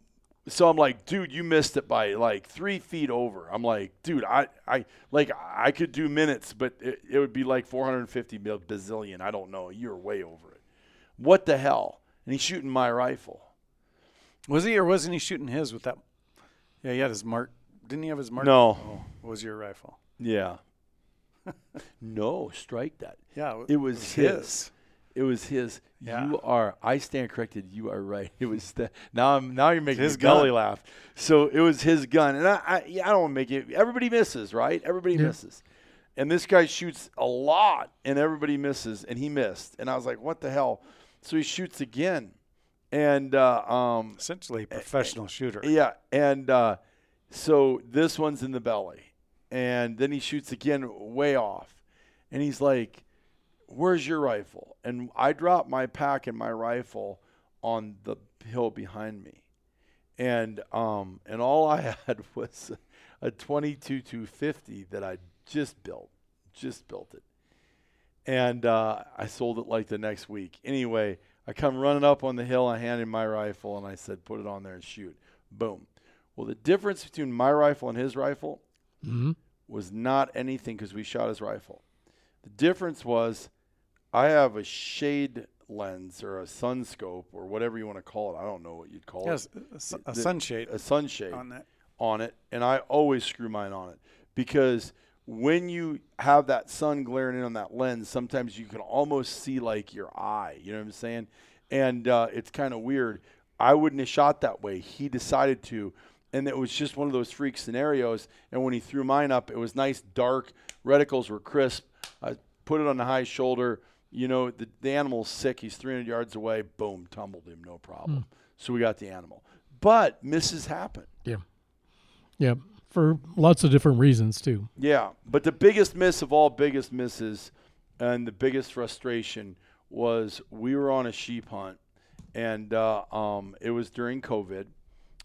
so I'm like, dude, you missed it by like three feet over. I'm like, dude, I, I like I could do minutes, but it, it would be like 450 bazillion. I don't know. You're way over it. What the hell? And he's shooting my rifle. Was he or wasn't he shooting his with that? Yeah, he had his mark. Didn't he have his mark? No. Oh, was your rifle? Yeah. no, strike that. Yeah, it was, his. his. It was his. Yeah. You are. I stand corrected. You are right. It was the. Now I'm. Now you're making his belly laugh. So it was his gun, and I. I, I don't want to make it. Everybody misses, right? Everybody yeah. misses, and this guy shoots a lot, and everybody misses, and he missed, and I was like, what the hell? So he shoots again, and uh, um, essentially a professional shooter. Yeah, and uh, so this one's in the belly, and then he shoots again, way off, and he's like where's your rifle? And I dropped my pack and my rifle on the hill behind me. And um, and all I had was a 22 250 that I just built, just built it. And uh, I sold it like the next week. Anyway, I come running up on the hill. I handed my rifle and I said, "Put it on there and shoot." Boom. Well, the difference between my rifle and his rifle mm-hmm. was not anything because we shot his rifle. The difference was I have a shade lens or a sun scope or whatever you want to call it. I don't know what you'd call yes, it. Yes, a, a the, sunshade. A sunshade on that. On it, and I always screw mine on it because when you have that sun glaring in on that lens, sometimes you can almost see like your eye. You know what I'm saying? And uh, it's kind of weird. I wouldn't have shot that way. He decided to, and it was just one of those freak scenarios. And when he threw mine up, it was nice, dark. Reticles were crisp. I put it on the high shoulder you know, the, the animal's sick. He's 300 yards away. Boom, tumbled him, no problem. Mm. So we got the animal. But misses happen. Yeah. Yeah. For lots of different reasons, too. Yeah. But the biggest miss of all biggest misses and the biggest frustration was we were on a sheep hunt and uh, um, it was during COVID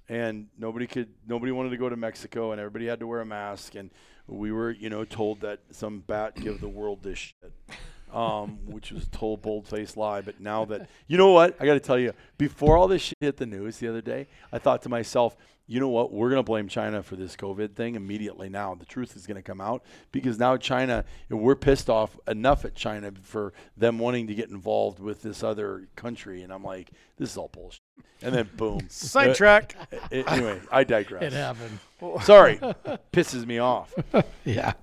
and nobody could nobody wanted to go to Mexico and everybody had to wear a mask and we were you know told that some bat give the world this shit um, which was a total bold faced lie. But now that you know what, I got to tell you, before all this shit hit the news the other day, I thought to myself, you know what, we're going to blame China for this COVID thing immediately. Now the truth is going to come out because now China, we're pissed off enough at China for them wanting to get involved with this other country, and I'm like, this is all bullshit. and then boom. Sidetrack. Uh, anyway, I digress. It happened. Sorry, pisses me off. Yeah.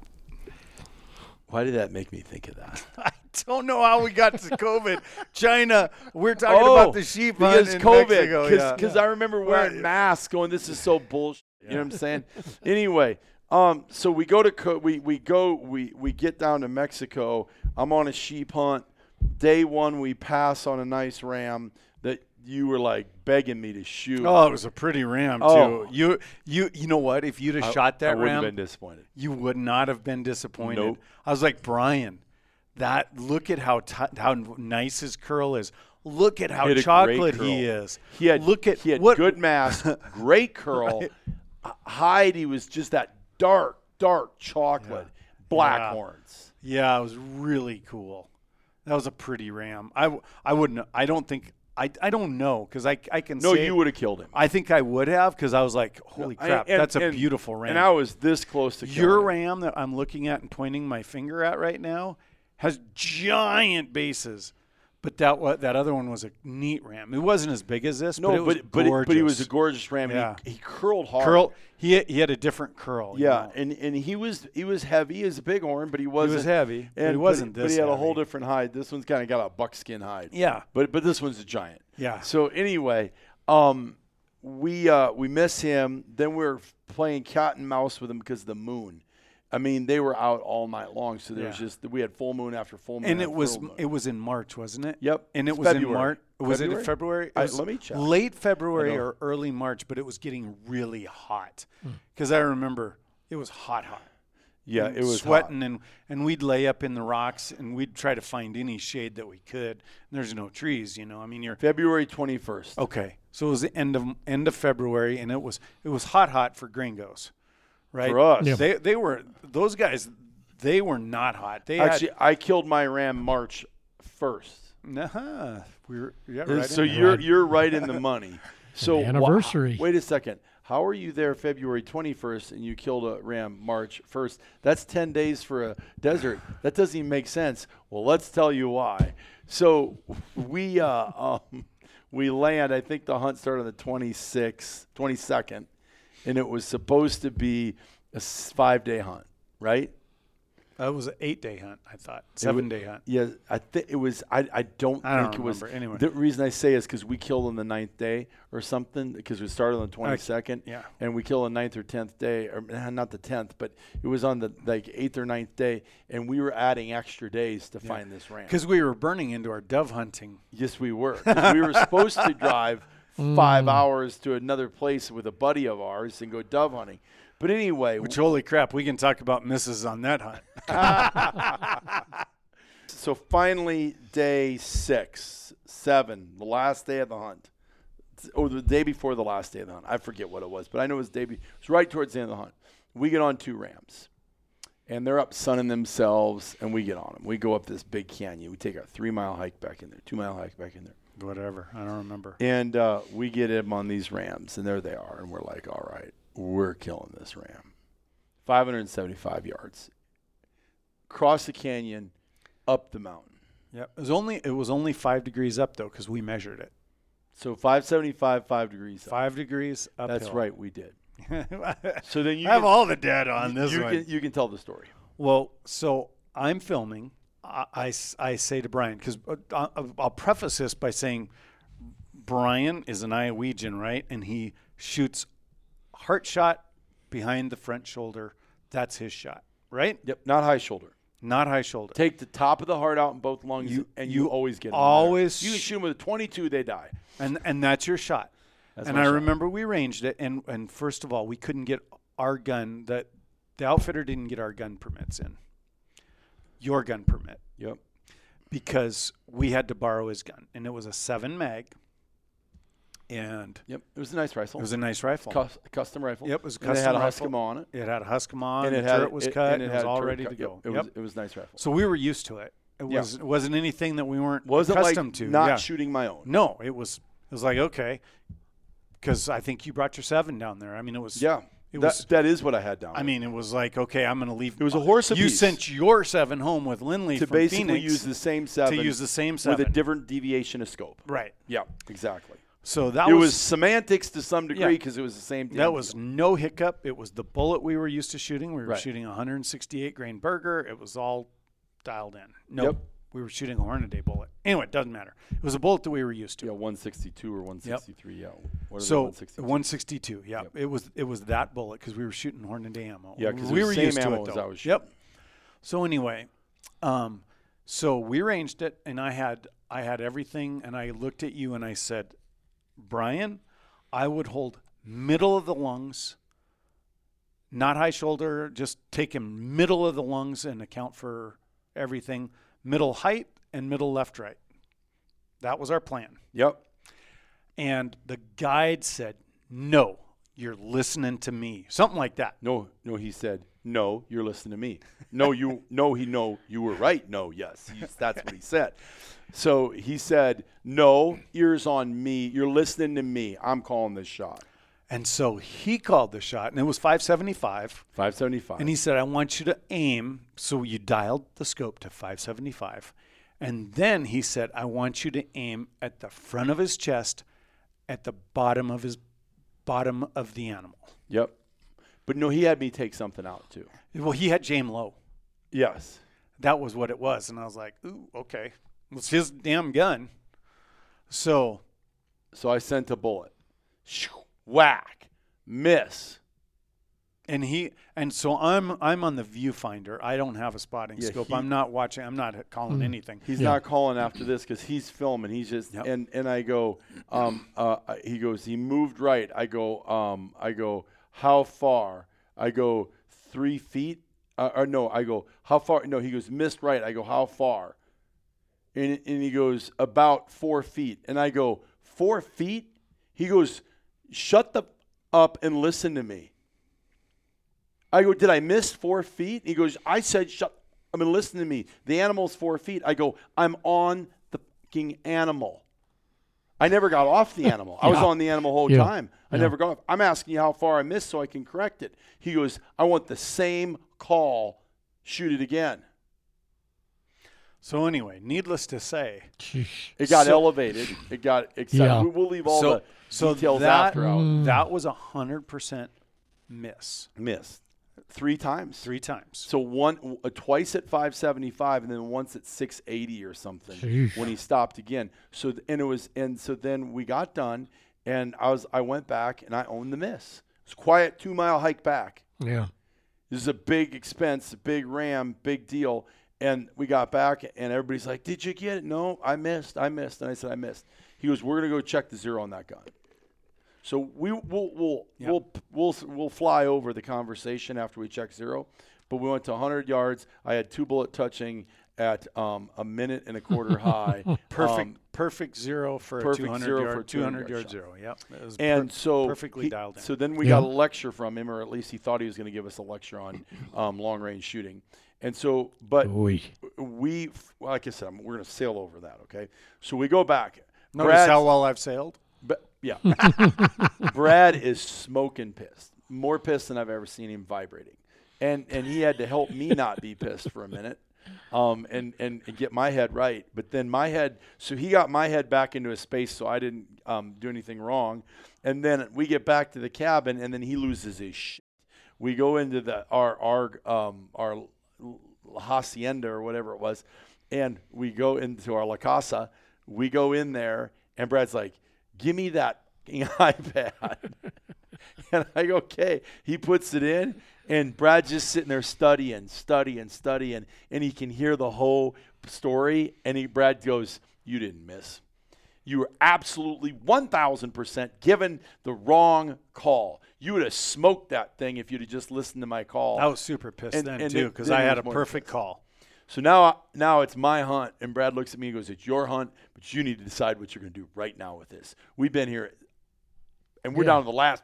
Why did that make me think of that? I don't know how we got to COVID. China. We're talking Oh, about the sheep hunt because COVID. Because yeah. I remember wearing Right. masks, going, "This is so bullshit." You know what I'm saying? anyway, um, so we go to Co- we we go we we get down to Mexico. I'm on a sheep hunt. Day one, we pass on a nice ram that you were like begging me to shoot. Oh, it was a pretty ram too. Oh. You you you know what? If you'd have I- shot I that wouldn't ram, have been disappointed. you would not have been disappointed. Nope. I was like Brian, that look at how ti how nice his curl is. Look at how He had a great chocolate he is. He had look at he had what good mass, great curl, Right. Uh. He was just that dark, dark chocolate, black Yeah. horns. Yeah, it was really cool. That was a pretty ram. I, I wouldn't. I don't think. I, I don't know because I, I can No, you would have killed him. I think I would have because I was like, holy I- crap, and- that's a and- beautiful ram. And I was this close to killing Your him. ram that I'm looking at and pointing my finger at right now has giant bases, but that wa- that other one was a neat ram. It wasn't as big as this, No, but it was but but, it- but he was a gorgeous. ram. Yeah. He, he curled hard. curl. He had, he had a different curl. you Yeah, know. and, and he was he was heavy. as a big horn, but he wasn't. heavy, but and, he wasn't But, this he had a whole different hide. This one's kind of got a buckskin hide. yeah, But but this one's a giant. yeah. So anyway, um, we uh, we miss him. Then we are playing cat and mouse with him because of the moon. I mean, they were out all night long. So there was just we had full moon after full moon. and it was moon. it was in March, wasn't it? Yep. And it It's was in March. Was it February? in February? It I- let me check. Late February or early March, but it was getting really hot Hmm. because I remember it was hot, hot. yeah, it was sweating hot. and and we'd lay up in the rocks and we'd try to find any shade that we could. And there's no trees, you know. I mean, you're February twenty first. okay. So it was the end of end of February, and it was it was hot, hot for gringos, right? For us. Yeah. they they were those guys. They were not hot. They Actually, I killed my ram March first. nah, we were yeah, right so you're you're right in the money. So wha- anniversary. wait a second. How are you there February 21st and you killed a ram March 1st? That's 10 days for a desert. That doesn't even make sense. Well, let's tell you why. So we uh, um, we land. I think the hunt started on the 26th, 22nd, and it was supposed to be a five day hunt, right? Uh, that was an eight day hunt. I thought seven day hunt. Yeah, I think it was. I, I don't I don't think it was. remember. Anyway. the reason I say is because we killed on the ninth day or something because we started on the twenty second. yeah. and we killed on the ninth or tenth day, or not the tenth, but it was on the like eighth or ninth day, and we were adding extra days to find this ram. Because we were burning into our dove hunting. yes, we were. we were supposed to drive five mm. hours to another place with a buddy of ours and go dove hunting. But anyway, Which holy crap, we can talk about misses on that hunt. So finally, day six, seven, the last day of the hunt, or the day before the last day of the hunt. I forget what it was, but I know it was day. Be- it was right towards the end of the hunt. We get on two rams, and they're up sunning themselves, and we get on them. We go up this big canyon. We take a three mile hike back in there, two mile hike back in there, Whatever. I don't remember. and uh, we get him on these rams, and there they are, and we're like, all right, we're killing this ram. 575 yards, cross the canyon, up the mountain. Yep. It was only it was only five degrees up though, because we measured it. So 575, five degrees. up. Five degrees up. That's right, we did. So then you have can, all the data on this you one. can you can tell the story. Well, so I'm filming. I, I say to Brian, because uh, uh, I'll, I'll preface this by saying Brian is an Iowegian, right? And he shoots heart shot behind the front shoulder. That's his shot, right? Yep, not high shoulder. Not high shoulder. Take the top of the heart out in both lungs, You- and you, you always get always You shoot them with a 22, they die. and and that's your shot. That's and I shot. remember we ranged it, and and first of all, we couldn't get our gun. That the outfitter didn't get our gun permits in. Your gun permit Yep. because we had to borrow his gun, and it was a seven mag, and Yep. It was a nice rifle. it was a nice rifle. Cus- custom rifle. Yep, it was a And it had custom a rifle. Huskemaw on it. It had a Huskemaw, and and it had turret was it, cut, and it it was had all turret ready cut. to Yep, go. It Yep. was it was a nice rifle. So we were used to it. It Yeah. was it wasn't anything that we weren't wasn't like accustomed to. not yeah. shooting my own. No, it was it was like okay, because I think you brought your seven down there. I mean, it was Yeah. It that, was- that is what I had down. I mean, it was like okay, I'm going to leave. It was a horse of You sent your seven home with Lindley to from basically Phoenix use the same seven to use the same seven with a different deviation of scope. right. Yeah, exactly. So that it was, was semantics to some degree Yeah. because it was the same. that was deal. no hiccup. It was the bullet we were used to shooting. We were Right. shooting 168 grain Berger. It was all dialed in. No, Yep. We were shooting a Hornady bullet. Anyway, it doesn't matter. It was a bullet that we were used to. yeah 162 or 163. Yeah. What are So 162? 162, yeah, it was it was that bullet because we were shooting Hornady ammo. Yeah, 'cause it we were same used to ammo it as though. I was Yep. So anyway, um, so we ranged it, and I had I had everything, and I looked at you and I said, Brian, I would hold middle of the lungs, not high shoulder, just take him middle of the lungs and account for everything, middle height and middle left right. That was our plan. Yep. And the guide said, No, you're listening to me. Something like that. No, no. He said, "No, you're listening to me." No, you. no, he. No, you were right. No, yes. He's, that's what he said. So he said, "No, ears on me. You're listening to me. I'm calling this shot." And so he called the shot, and it was 575. 575. And he said, I want you to aim. So you dialed the scope to 575. And then he said, I want you to aim at the front of his chest, at the bottom of his bottom of the animal. Yep. But no, he had me take something out too. Well, he had James Low. Yes. That was what it was. And I was like, ooh, okay. It's his damn gun. So So I sent a bullet. Shoo, Whack. Miss. and he and so I'm I'm on the viewfinder. I don't have a spotting Yeah, scope. he- I'm not watching. I'm not calling anything. He's Yeah. not calling after this because he's filming. He's just Yep. and and I go, um, uh, he goes, he moved right. I go, um, I go, how far? I go three feet. Uh, or no, I go, how far? No, he goes, missed right. I go, how far? And and he goes, about four feet. And I go, four feet? He goes, shut the up and listen to me. I go, did I miss four feet? He goes, I said, shut. I mean, listen to me. The animal's four feet. I go, I'm on the fucking animal. I never got off the animal. I was on the animal the whole Yeah. time. I Yeah. never got off. I'm asking you how far I missed so I can correct it. He goes, I want the same call. Shoot it again. So anyway, needless to say, It got So- elevated. It got excited. Yeah. We, will leave all so the so details that after out. that was a hundred percent miss Missed three times. three times. So one, uh, twice at 575, and then once at 680 or something Sheesh. when he stopped again. So th- and it was, and so then we got done, and I was, I went back and I owned the miss. It's quiet two mile hike back. Yeah. This is a big expense, a big ram, big deal. And we got back, and everybody's like, "Did you get it?" No, I missed. I missed. And I said, "I missed." He goes, "We're gonna go check the zero on that gun." So we will we'll Yeah. we'll we'll we'll fly over the conversation after we check zero. But we went to 100 yards. I had two bullet touching at um, a minute and a quarter high. Perfect, Um, perfect zero for perfect a 200 zero yard, for 200 200 yard shot. zero. Yep. Was and per- so perfectly he- dialed in. So then we Yeah. got a lecture from him, or at least he thought he was going to give us a lecture on um, long range shooting. And so, but Oy. we, well, like I said, we're going to sail over that. Okay, so we go back. Notice Brad's- how well I've sailed. But, yeah, Brad is smoking pissed, more pissed than I've ever seen him vibrating, and and he had to help me not be pissed for a minute, um, and, and and get my head right. But then my head, so he got my head back into a space, so I didn't um, do anything wrong, and then we get back to the cabin, and then he loses his shit. We go into the our our um, our hacienda or whatever it was, and we go into our la casa. We go in there, and Brad's like, "Give me that iPad." and I go, "Okay." He puts it in, and Brad's just sitting there studying, studying, studying, and he can hear the whole story. And he, Brad goes, "You didn't miss." You were absolutely 1000% given the wrong call. You would have smoked that thing if you'd have just listened to my call. I was super pissed And- then and too because I had a perfect pissed. call. So now, now it's my hunt, and Brad looks at me and goes, "It's your hunt, but you need to decide what you're going to do right now with this. We've been here, and we're Yeah. down to the last,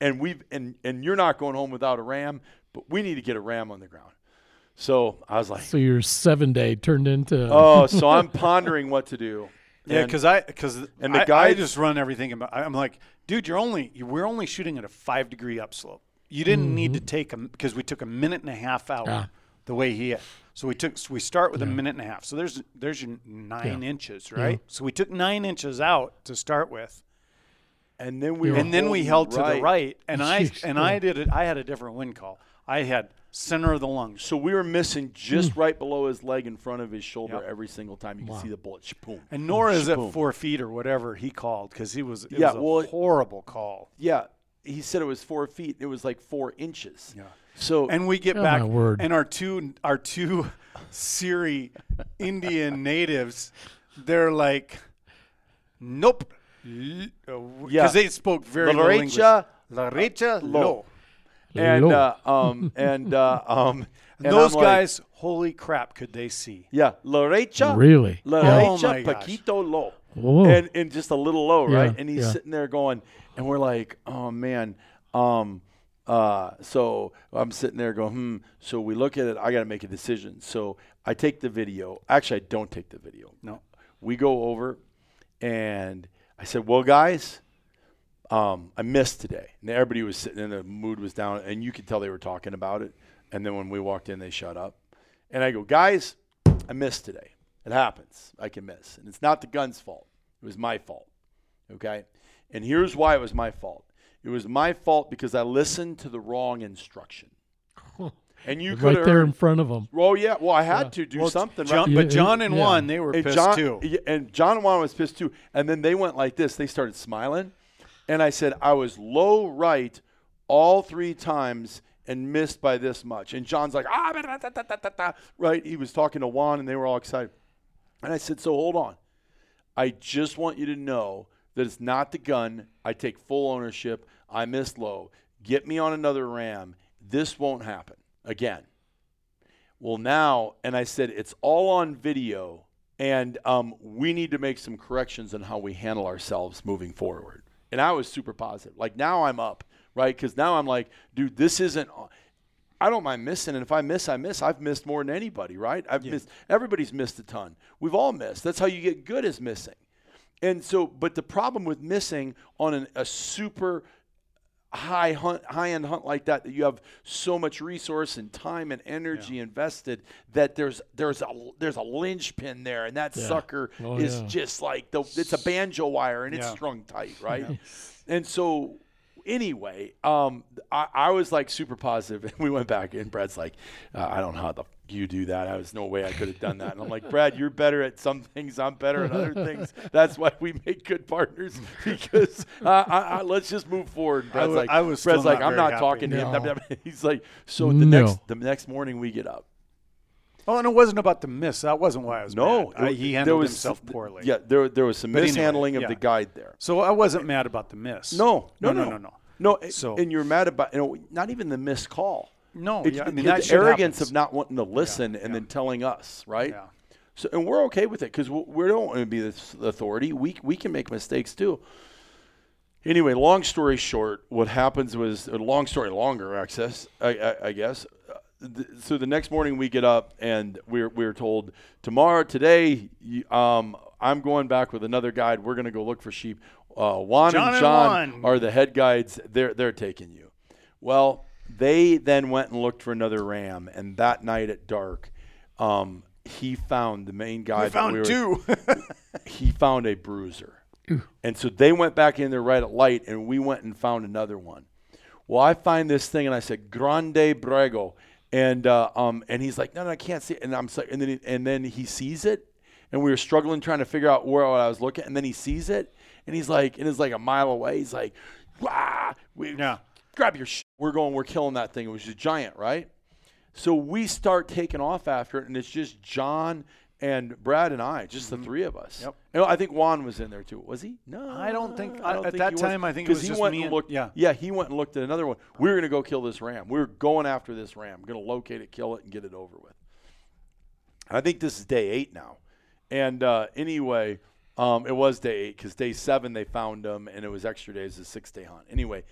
and we've and and you're not going home without a ram, but we need to get a ram on the ground." So I was like, So your seven day turned into "Oh, so I'm pondering what to do." Yeah, because I because and the guy I just run everything about. I'm like, dude, you're only we're only shooting at a five degree upslope. You didn't need to take a because we took a minute and a half out Ah. the way he. So we took so we start with a minute and a half. So there's there's your nine inches, right? So we took nine inches out to start with, and then we and then we holding held to the right, and I and. I did it. I had a different wind call. I had center of the lungs. So we were missing just hmm. right below his leg in front of his shoulder Yep. every single time. You can see the bullet. Shaboom. And nor is it four feet or whatever he called because he was. It Yeah, was a well, horrible call. Yeah, he said it was four feet. It was like four inches. Yeah. So And we get Oh, back, my word. and our two our two Seri Indian natives, they're like, nope, because Yeah. they spoke very La low English. derecha, La derecha, low. low. and Low. uh, um and uh, um and Those I'm like, guys, holy crap, could they see? yeah, la derecha, Really? la Yeah. derecha, Oh my gosh. paquito low. Whoa. and and just a little low, right? And he's yeah. sitting there going, and we're like, oh man, um, uh, so I'm sitting there going, hmm. So we look at it. I got to make a decision. So I take the video. Actually, I don't take the video. No. We go over, and I said, well, guys. Um, I missed today. And everybody was sitting and the mood was down, and you could tell they were talking about it. And then when we walked in, they shut up. And I go, guys, I missed today. It happens. I can miss. And it's not the gun's fault. It was my fault. Okay? And here's why it was my fault. It was my fault because I listened to the wrong instruction. And you could right there in front of them. Oh yeah, well I had to do Well, something. John, right? But John and yeah. Juan, they were And pissed John, too. and John and Juan was pissed too. And then they went like this. They started smiling. And I said, I was low right all three times and missed by this much. And John's like, ah, da, da, da, da, da, da, da," right? He was talking to Juan and they were all excited. And I said, so hold on. I just want you to know that it's not the gun. I take full ownership. I missed low. Get me on another ram. This won't happen again. Well, now, and I said, it's all on video, and um, we need to make some corrections on how we handle ourselves moving forward. And I was super positive. Like, now I'm up, right? Because now I'm like, dude, this isn't. I don't mind missing, and if I miss, I miss. I've missed more than anybody, right? I've missed. Everybody's missed a ton. We've all missed. That's how you get good as missing. And so, but the problem with missing on an, a super high hunt, high end hunt like that, that you have so much resource and time and energy invested, that there's there's a there's a linchpin there, and that Yeah. sucker Oh, is yeah. just like the it's a banjo wire and it's strung tight, right? And so anyway, um, I, I was like super positive, and we went back, and Brad's like, uh, I don't know how the you do that. I was no way I could have done that. And I'm like, Brad, you're better at some things. I'm better at other things. That's why we make good partners because uh, I, I, let's just move forward. Brad's wa- like, I was Brad's like, not I'm not happy. talking to him. He's like, so the No. next the next morning we get up. oh, and it wasn't about the miss. That wasn't why I was No, mad. I, it- he there handled was- himself poorly. Yeah, there there was some But anyway, mishandling of yeah. the guide there. So I wasn't mad about the miss. No, no, no, no, no, no. No, a- So- and you're mad about you know not even the missed call. No, It's yeah, I mean the that arrogance happens. of not wanting to listen and yeah. then telling us, right? Yeah. So and we're okay with it because we we don't want to be the authority. We we can make mistakes too. Anyway, long story short, what happens was a long story longer. Access, I, I, I guess. Uh, So the next morning we get up and we're we're told tomorrow today um, I'm going back with another guide. We're going to go look for sheep. Uh, Juan John and and John Juan. are the head guides. They're they're taking you. Well, they then went and looked for another ram, and that night at dark, um, he found the main guy. I that found we were- two. he found a bruiser. And so they went back in there right at light, and we went and found another one. Well, I find this thing, and I said, "Grande Brego," and uh, um, and he's like, "No, no, I can't see it." And I'm like, and then he, and then he sees it, and we were struggling trying to figure out where I was looking, and then he sees it, and he's like, and it's like a mile away. He's like, "Wah!" We, Yeah. Grab your. Sh-. We're going. We're killing that thing. It was a giant, right? So we start taking off after it, and it's just John and Brad and I, just the three of us. Mm-hmm. Yep. I think Juan was in there too. Was he? No, I don't think- I don't at think that he was. time, I think it 'Cause was he just went me and and- looked. yeah. yeah, he went and looked at another one. We were gonna go kill this ram. We were going after this ram. Gonna locate it, kill it, and get it over with. I think this is day eight now. And uh, anyway, um, it was day eight because day seven they found them, and it was extra days, a six day hunt. Anyway,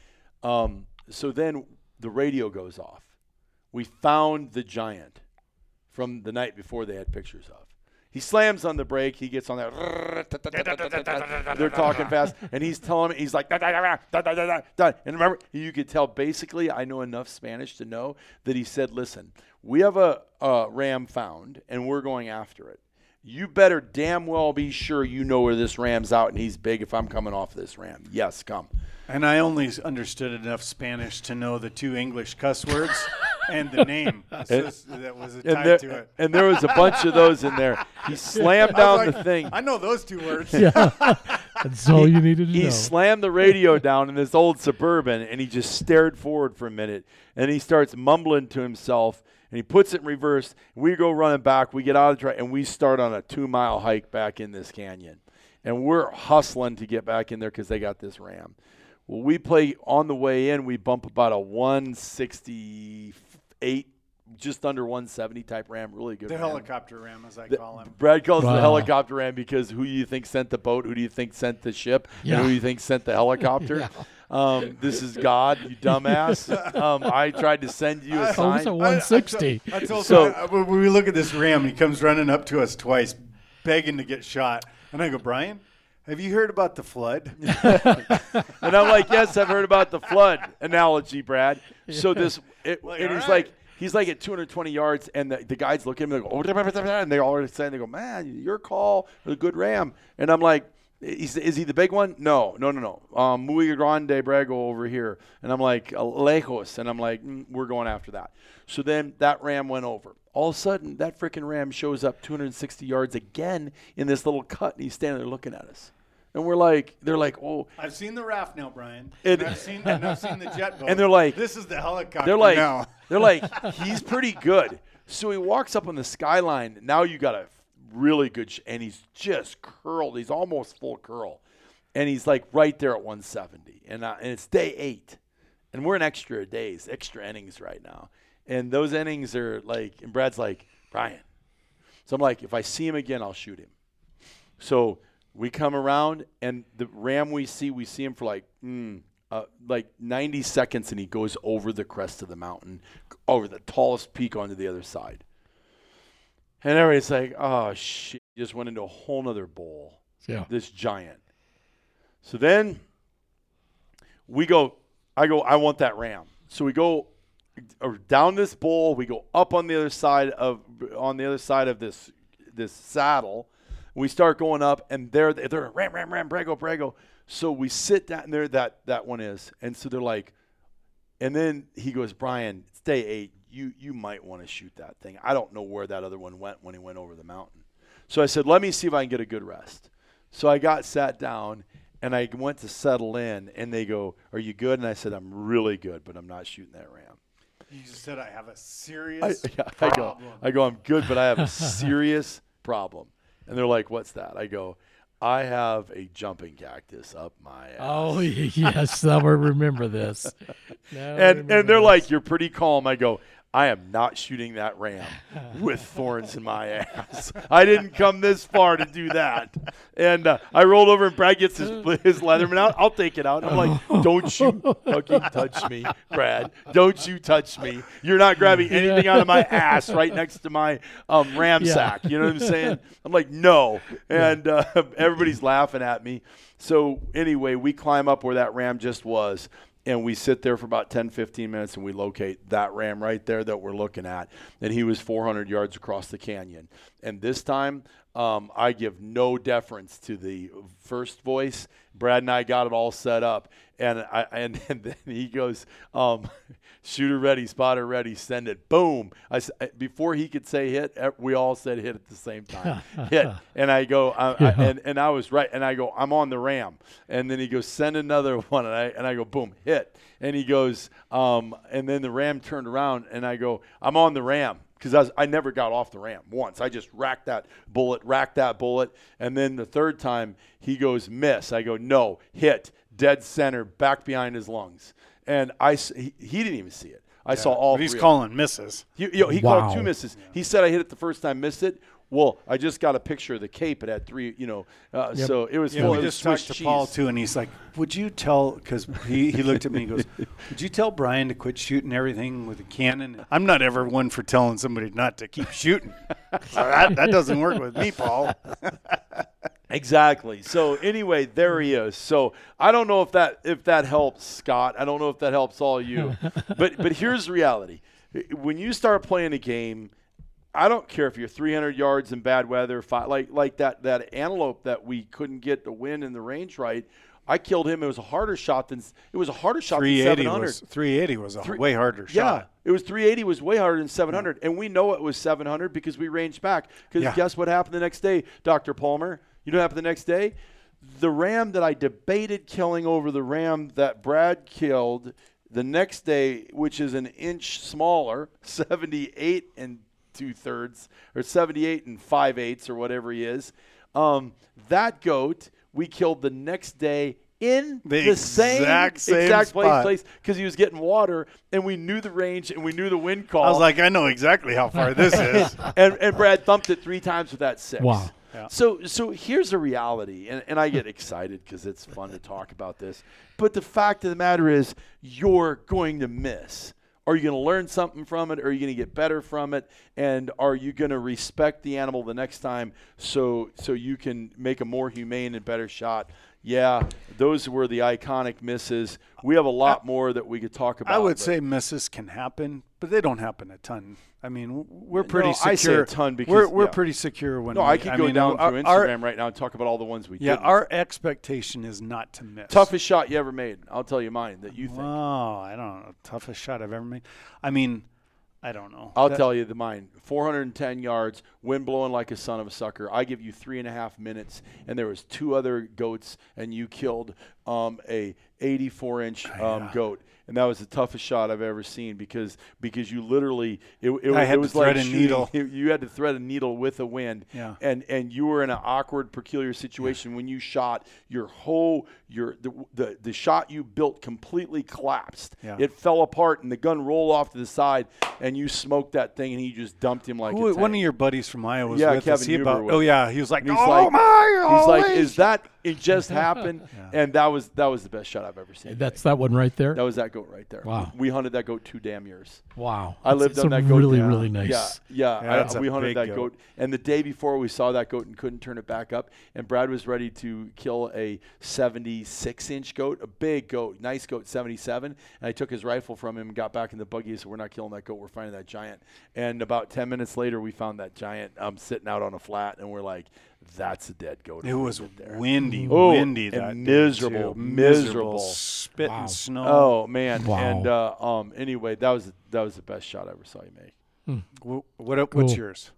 um, so then the radio goes off. We found the giant from the night before they had pictures of. He slams on the brake. He gets on that. They're talking fast, and he's telling me he's like, and remember, you could tell basically. I know enough Spanish to know that he said, "Listen, we have a, a ram found, and we're going after it. You better damn well be sure you know where this ram's out and he's big if I'm coming off this ram. Yes, come. And I only understood enough Spanish to know the two English cuss words and the name so that was And tied there, to it. and there was a bunch of those in there. He slammed down was the thing. I know those two words. Yeah. That's all you needed to He know. He slammed the radio down in this old suburban and he just stared forward for a minute and he starts mumbling to himself and he puts it in reverse. We go running back. We get out of the track and we start on a two mile hike back in this canyon. And we're hustling to get back in there because they got this ram. Well, we play on the way in, we bump about a 168, just under 170 type ram. Really good The ram. helicopter ram, as I The- call him. Brad calls it the helicopter ram because who do you think sent the boat? Who do you think sent the ship? Yeah. And who do you think sent the helicopter? um, this is God, you dumbass. um, I tried to send you a Oh, it's sign. a 160. I told So- so, when we look at this ram, he comes running up to us twice, begging to get shot. And I go, Brian, have you heard about the flood? and I'm like, yes, I've heard about the flood analogy, Brad. So this, it, Like, and he's all like, he's like at 220 yards, and the, the guys look at him, they go, oh, and they all are saying, they go, man, your call, a good ram. And I'm like, He's, is he the big one? No, no, no, no. Um, Muy Grande Brego over here. And I'm like, "Uh, Lejos. And I'm like, mm, we're going after that. So then that ram went over. All of a sudden, that freaking ram shows up 260 yards again in this little cut, and he's standing there looking at us. And we're like, they're like, oh, I've seen the raft now, Brian. It- and I've seen and I've seen the jet boat. And they're like- this is the helicopter. They're like, now. they're like, he's pretty good. So he walks up on the skyline. Now you got a really good, sh- and he's just curled. He's almost full curl, and he's like right there at 170. And uh, and it's day eight, and we're in extra days, extra innings right now. And those innings are like, and Brad's like, Brian. So I'm like, if I see him again, I'll shoot him. So we come around, and the ram we see, we see him for like, mm, uh, like 90 seconds, and he goes over the crest of the mountain, over the tallest peak onto the other side. And everybody's like, oh, shit. Just went into a whole nother bowl. Yeah. This giant. So then we go, I go, I want that ram. So we go uh, down this bowl. We go up on the other side of on the other side of this this saddle. We start going up, and they're they're ram ram ram brego brego. So we sit down there. That that one is, and so they're like, and then he goes, Brian, it's day eight. You you might want to shoot that thing. I don't know where that other one went when he went over the mountain. So I said, let me see if I can get a good rest. So I got sat down and I went to settle in, and they go, "Are you good?" And I said, "I'm really good, but I'm not shooting that ram." You just said I have a serious yeah, I go, problem. I go, I'm good, but I have a serious problem. And they're like, "What's that?" I go, "I have a jumping cactus up my ass." Oh yes, I will remember this. Now and remember and they're this. like, "You're pretty calm." I go, "I am not shooting that ram with thorns in my ass. I didn't come this far to do that." And uh, I rolled over, and Brad gets his his Leatherman out. I'll take it out. I'm like, "Don't you fucking touch me, Brad! Don't you touch me! You're not grabbing anything out of my ass right next to my um, ram Yeah. sack. You know what I'm saying?" I'm like, "No," and uh, everybody's laughing at me. So anyway, we climb up where that ram just was and we sit there for about 10 15 minutes and we locate that ram right there that we're looking at. And he was 400 yards across the canyon. And this time um, i give no deference to the first voice. Brad and i got it all set up. And I and, and then he goes um, shooter ready spotter ready send it. Boom. I, before he could say hit we all said hit at the same time. Hit. And i go I, I, and, and i was right. And i go i'm on the ram. And then he goes send another one. And i and i go boom hit. And he goes um, and then the ram turned around and i go i'm on the ram. Because I, I never got off the ram once. I just racked that bullet racked that bullet. And then the third time he goes miss. I go no hit. Dead center back behind his lungs and I he, he didn't even see it i saw all But he's three of calling misses. He, you know, he Wow. called two misses. He said I hit it the first time, missed it. Well, I just got a picture of the cape. It had three, you know, uh, Yep. so it was Yeah, full we just Swiss talked to cheese. Paul too, and he's like, "Would you tell?" Because he, he looked at me and goes, "Would you tell Brian to quit shooting everything with a cannon?" I'm not ever one for telling somebody not to keep shooting. that, that doesn't work with me, Paul. Exactly. So anyway, there he is. So I don't know if that if that helps Scott. I don't know if that helps all you. but but here's the reality. When you start playing a game, I don't care if you're 300 yards in bad weather, fi- like like that that antelope that we couldn't get the wind in the range right. I killed him. It was a harder shot than it was a harder shot than 380 700. was 380 was a Three- way harder Yeah, shot. it was 380 was way harder than 700, and we know it was 700 because we ranged back. Because Yeah. guess what happened the next day, Dr. Palmer? You know what happened the next day? The ram that I debated killing over the ram that Brad killed the next day, which is an inch smaller, 78 and two thirds, or 78 and five eighths, or whatever he is. Um, that goat we killed the next day in The the, same exact same exact place, spot. place because he was getting water, and we knew the range and we knew the wind call. I was like, I know exactly how far this is. and, and Brad thumped it three times with that six. Wow. Yeah. So so here's the reality, and, and I get excited because it's fun to talk about this. But the fact of the matter is, you're going to miss. Are you going to learn something from it? Are you going to get better from it? And are you going to respect the animal the next time so so you can make a more humane and better shot? Yeah, those were the iconic misses. We have a lot more that we could talk about. I would say misses can happen, but they don't happen a ton. I mean, we're pretty No, secure. I say a ton because- we're, we're yeah. pretty secure when No, we, I could go mean, down our- through our- Instagram right now and talk about all the ones we yeah, did. our expectation is not to miss. toughest shot you ever made. I'll tell you mine that you think. Oh, I don't know. Toughest shot I've ever made. I mean, I don't know. I'll That- tell you the mine. 410 yards, wind blowing like a son of a sucker. I give you three and a half minutes, and there was two other goats, and you killed um, a 84 inch um, Yeah. goat. And that was the toughest shot I've ever seen because because you literally it, it, I it had to was thread like a shooting- needle. You had to thread a needle with a wind, Yeah. and and you were in an awkward, peculiar situation when you shot. Your whole your the the, the shot you built completely collapsed. Yeah. It fell apart, and the gun rolled off to the side, and you smoked that thing, and he just dumped him like Who- a one of your buddies from Iowa was Yeah, with Kevin us. Huber about, oh yeah, he was like, he's oh like, my, he's like, holy is that it just happened? And that was that was the best shot I've ever seen. That's that one right there. that was that goat right there. Wow. We hunted that goat two damn years. Wow. I lived it's on a that goat. Really, yeah. really nice. Yeah, yeah. Yeah, I- that's a we hunted big that goat. goat. and the day before we saw that goat and couldn't turn it back up. And Brad was ready to kill a 76 inch goat, a big goat, nice goat, 77. And I took his rifle from him and got back in the buggy. So we're not killing that goat. We're finding that giant. And about 10 minutes later, we found that giant um, sitting out on a flat, and we're like, "That's a dead goat." It was there. windy, Oh, windy and that day, miserable, too. miserable. spitting Wow. snow. Oh man! Wow. And uh, um, anyway, that was that was the best shot I ever saw you make. Wh- what, what's Cool. yours?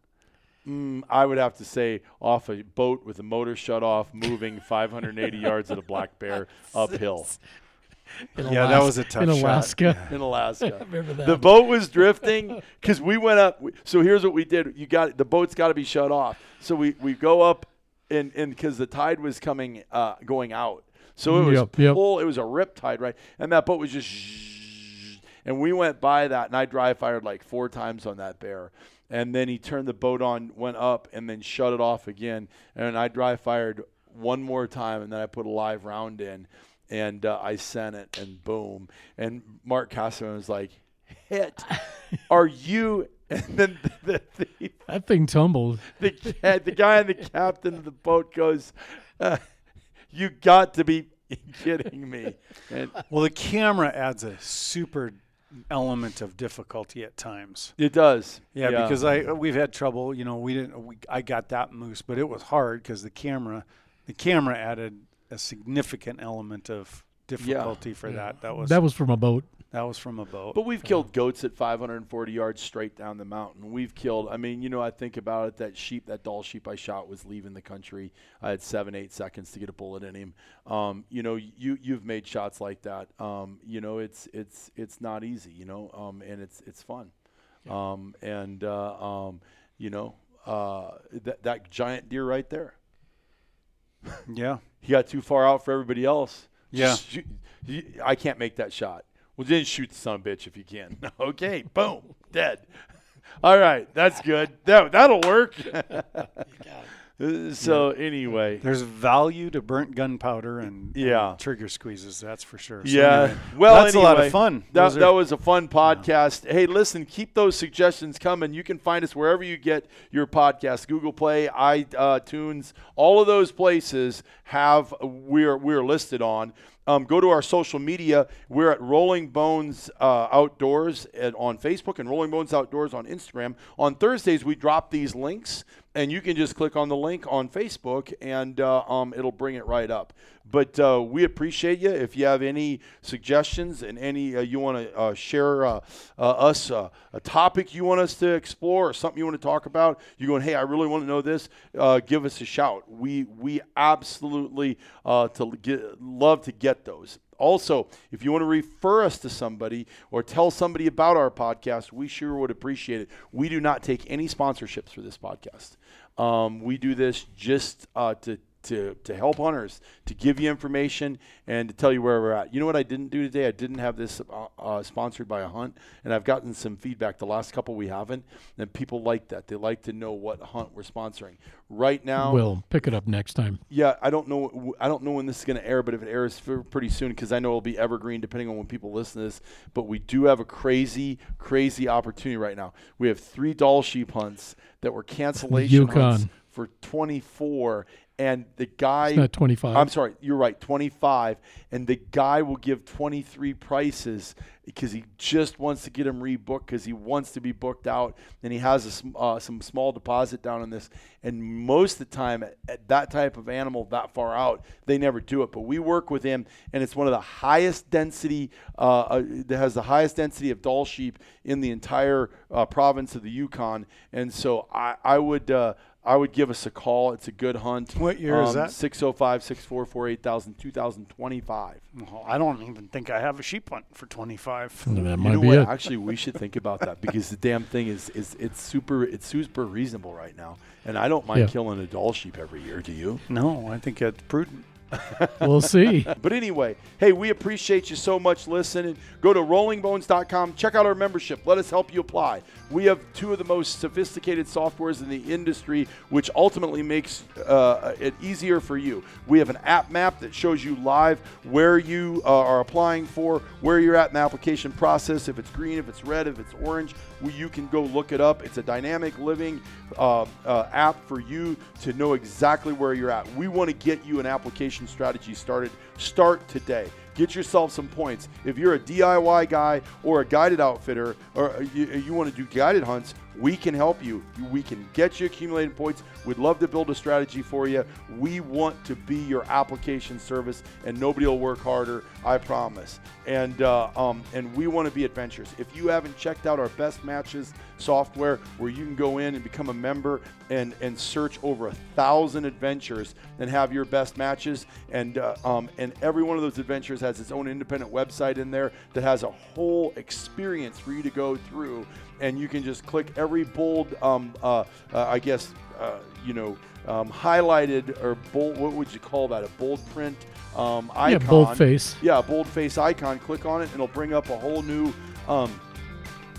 Mm, I would have to say off a boat with the motor shut off, moving 580 yards at a black bear uphill In Yeah, that was a tough in shot. Alaska. in Alaska. Remember that? The boat was drifting because we went up. So here's what we did: you got the boat's got to be shut off. So we, we go up, and and because the tide was coming uh, going out, so it was Yep, yep. full. It was a rip tide, right? And that boat was just, and we went by that, and I dry fired like four times on that bear. And then he turned the boat on, went up, and then shut it off again. And I dry fired one more time, and then I put a live round in, and uh, I sent it, and boom. And Mark Castleman was like, "Hit? Are you?" And then the the, the, that thing tumbled. the, the guy and the captain of the boat goes, uh, "You got to be kidding me!" And Well, the camera adds a super element of difficulty at times. it does. Yeah, because I we've had trouble. You know, we didn't. We, I got that moose, but it was hard because the camera, the camera added a significant element of difficulty for that. That was That was from a boat. that was from a boat. But we've killed goats at 540 yards straight down the mountain. We've killed. I mean, you know, I think about it. That sheep, that Dall sheep I shot, was leaving the country. I had seven, eight seconds to get a bullet in him. Um, you know, you you've made shots like that. Um, you know, it's it's it's not easy. You know, um, and it's it's fun. Um, and uh, um, you know, uh, that that giant deer right there. yeah, He got too far out for everybody else. Yeah. Just shoot- you- I can't make that shot. Well, then shoot the son of a bitch if you can. okay, boom, dead. All right, that's good. That that'll work. Uh, so anyway, there's value to burnt gunpowder and, and Yeah. trigger squeezes. That's for sure. So yeah. anyway, well, that's a lot of fun. That, are- that was a fun podcast. Hey, listen, keep those suggestions coming. You can find us wherever you get your podcast, Google Play, iTunes, all of those places have we're we're listed on. Um, go to our social media. We're at Rolling Bones uh, Outdoors at, on Facebook and Rolling Bones Outdoors on Instagram. On Thursdays, we drop these links, and you can just click on the link on Facebook, and uh, um, it'll bring it right up. But uh, we appreciate you. If you have any suggestions and any uh, you want to uh, share uh, uh, us uh, a topic you want us to explore or something you want to talk about, you're going, hey, I really want to know this. Give us a shout. We we absolutely to get, love to get those. Also, if you want to refer us to somebody or tell somebody about our podcast, we sure would appreciate it. We do not take any sponsorships for this podcast. Um, we do this just uh, to to, to help hunters, to give you information, and to tell you where we're at. You know what I didn't do today? I didn't have this uh, uh, sponsored by a hunt, and I've gotten some feedback. The last couple we haven't, and people like that. They like to know what hunt we're sponsoring. Right now, We'll pick it up next time. yeah, I don't know. I don't know when this is going to air, but if it airs pretty soon, because I know it'll be evergreen depending on when people listen to this. But we do have a crazy, crazy opportunity right now. We have three Dall sheep hunts that were cancellation hunts Yukon. for 24, and the guy. It's not 25. I'm sorry, you're right, 25, and the guy will give 23 prices because he just wants to get him rebooked because he wants to be booked out, and he has a, uh, some small deposit down on this. And most of the time, at, at that type of animal that far out, they never do it. But we work with him, and it's one of the highest density uh, uh, that has the highest density of Dall sheep in the entire uh, province of the Yukon. And so I, I would. I would give us a call. It's a good hunt. What year is um, that? 605 644 8000 2025. Well, I don't even think I have a sheep hunt for 25. that You might know be what? it. Actually, we should think about that because the damn thing is is it's super it's super reasonable right now, and I don't mind Yeah. killing a Dall sheep every year. Do you? No, I think that's prudent. We'll see. But anyway, hey, we appreciate you so much listening. Go to rollingbones.com, check out our membership. Let us help you apply. We have two of the most sophisticated softwares in the industry, which ultimately makes uh, it easier for you. We have an app map that shows you live where you uh, are applying for, where you're at in the application process. If it's green, if it's red, if it's orange, you can go look it up. It's a dynamic living uh, uh, app for you to know exactly where you're at. We want to get you an application strategy started. Start today. Get yourself some points. If you're a DIY guy or a guided outfitter, or you, you want to do guided hunts, we can help you. We can get you accumulating points. We'd love to build a strategy for you. We want to be your application service, and nobody will work harder. I promise. And uh, um, and we want to be adventurous. If you haven't checked out our best matches software, where you can go in and become a member and and search over a thousand adventures and have your best matches, and uh, um, and every one of those adventures has its own independent website in there that has a whole experience for you to go through and you can just click every bold, um, uh, uh, I guess, uh, you know, um, highlighted or bold. What would you call that? A bold print um, icon. Yeah, boldface. Yeah, bold face icon. Click on it, and it'll bring up a whole new. Um,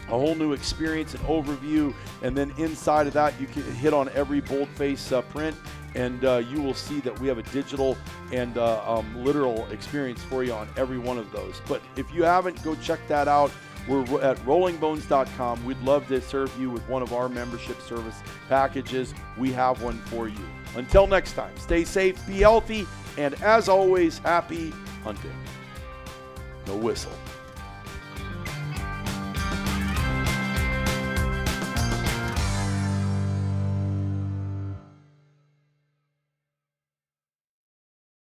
a whole new experience and overview, and then inside of that, you can hit on every boldface uh, print, and uh, you will see that we have a digital and uh, um, literal experience for you on every one of those. But if you haven't, go check that out. We're at rollingbones.com. We'd love to serve you with one of our membership service packages. We have one for you. Until next time, stay safe, be healthy, and as always, happy hunting. No whistle.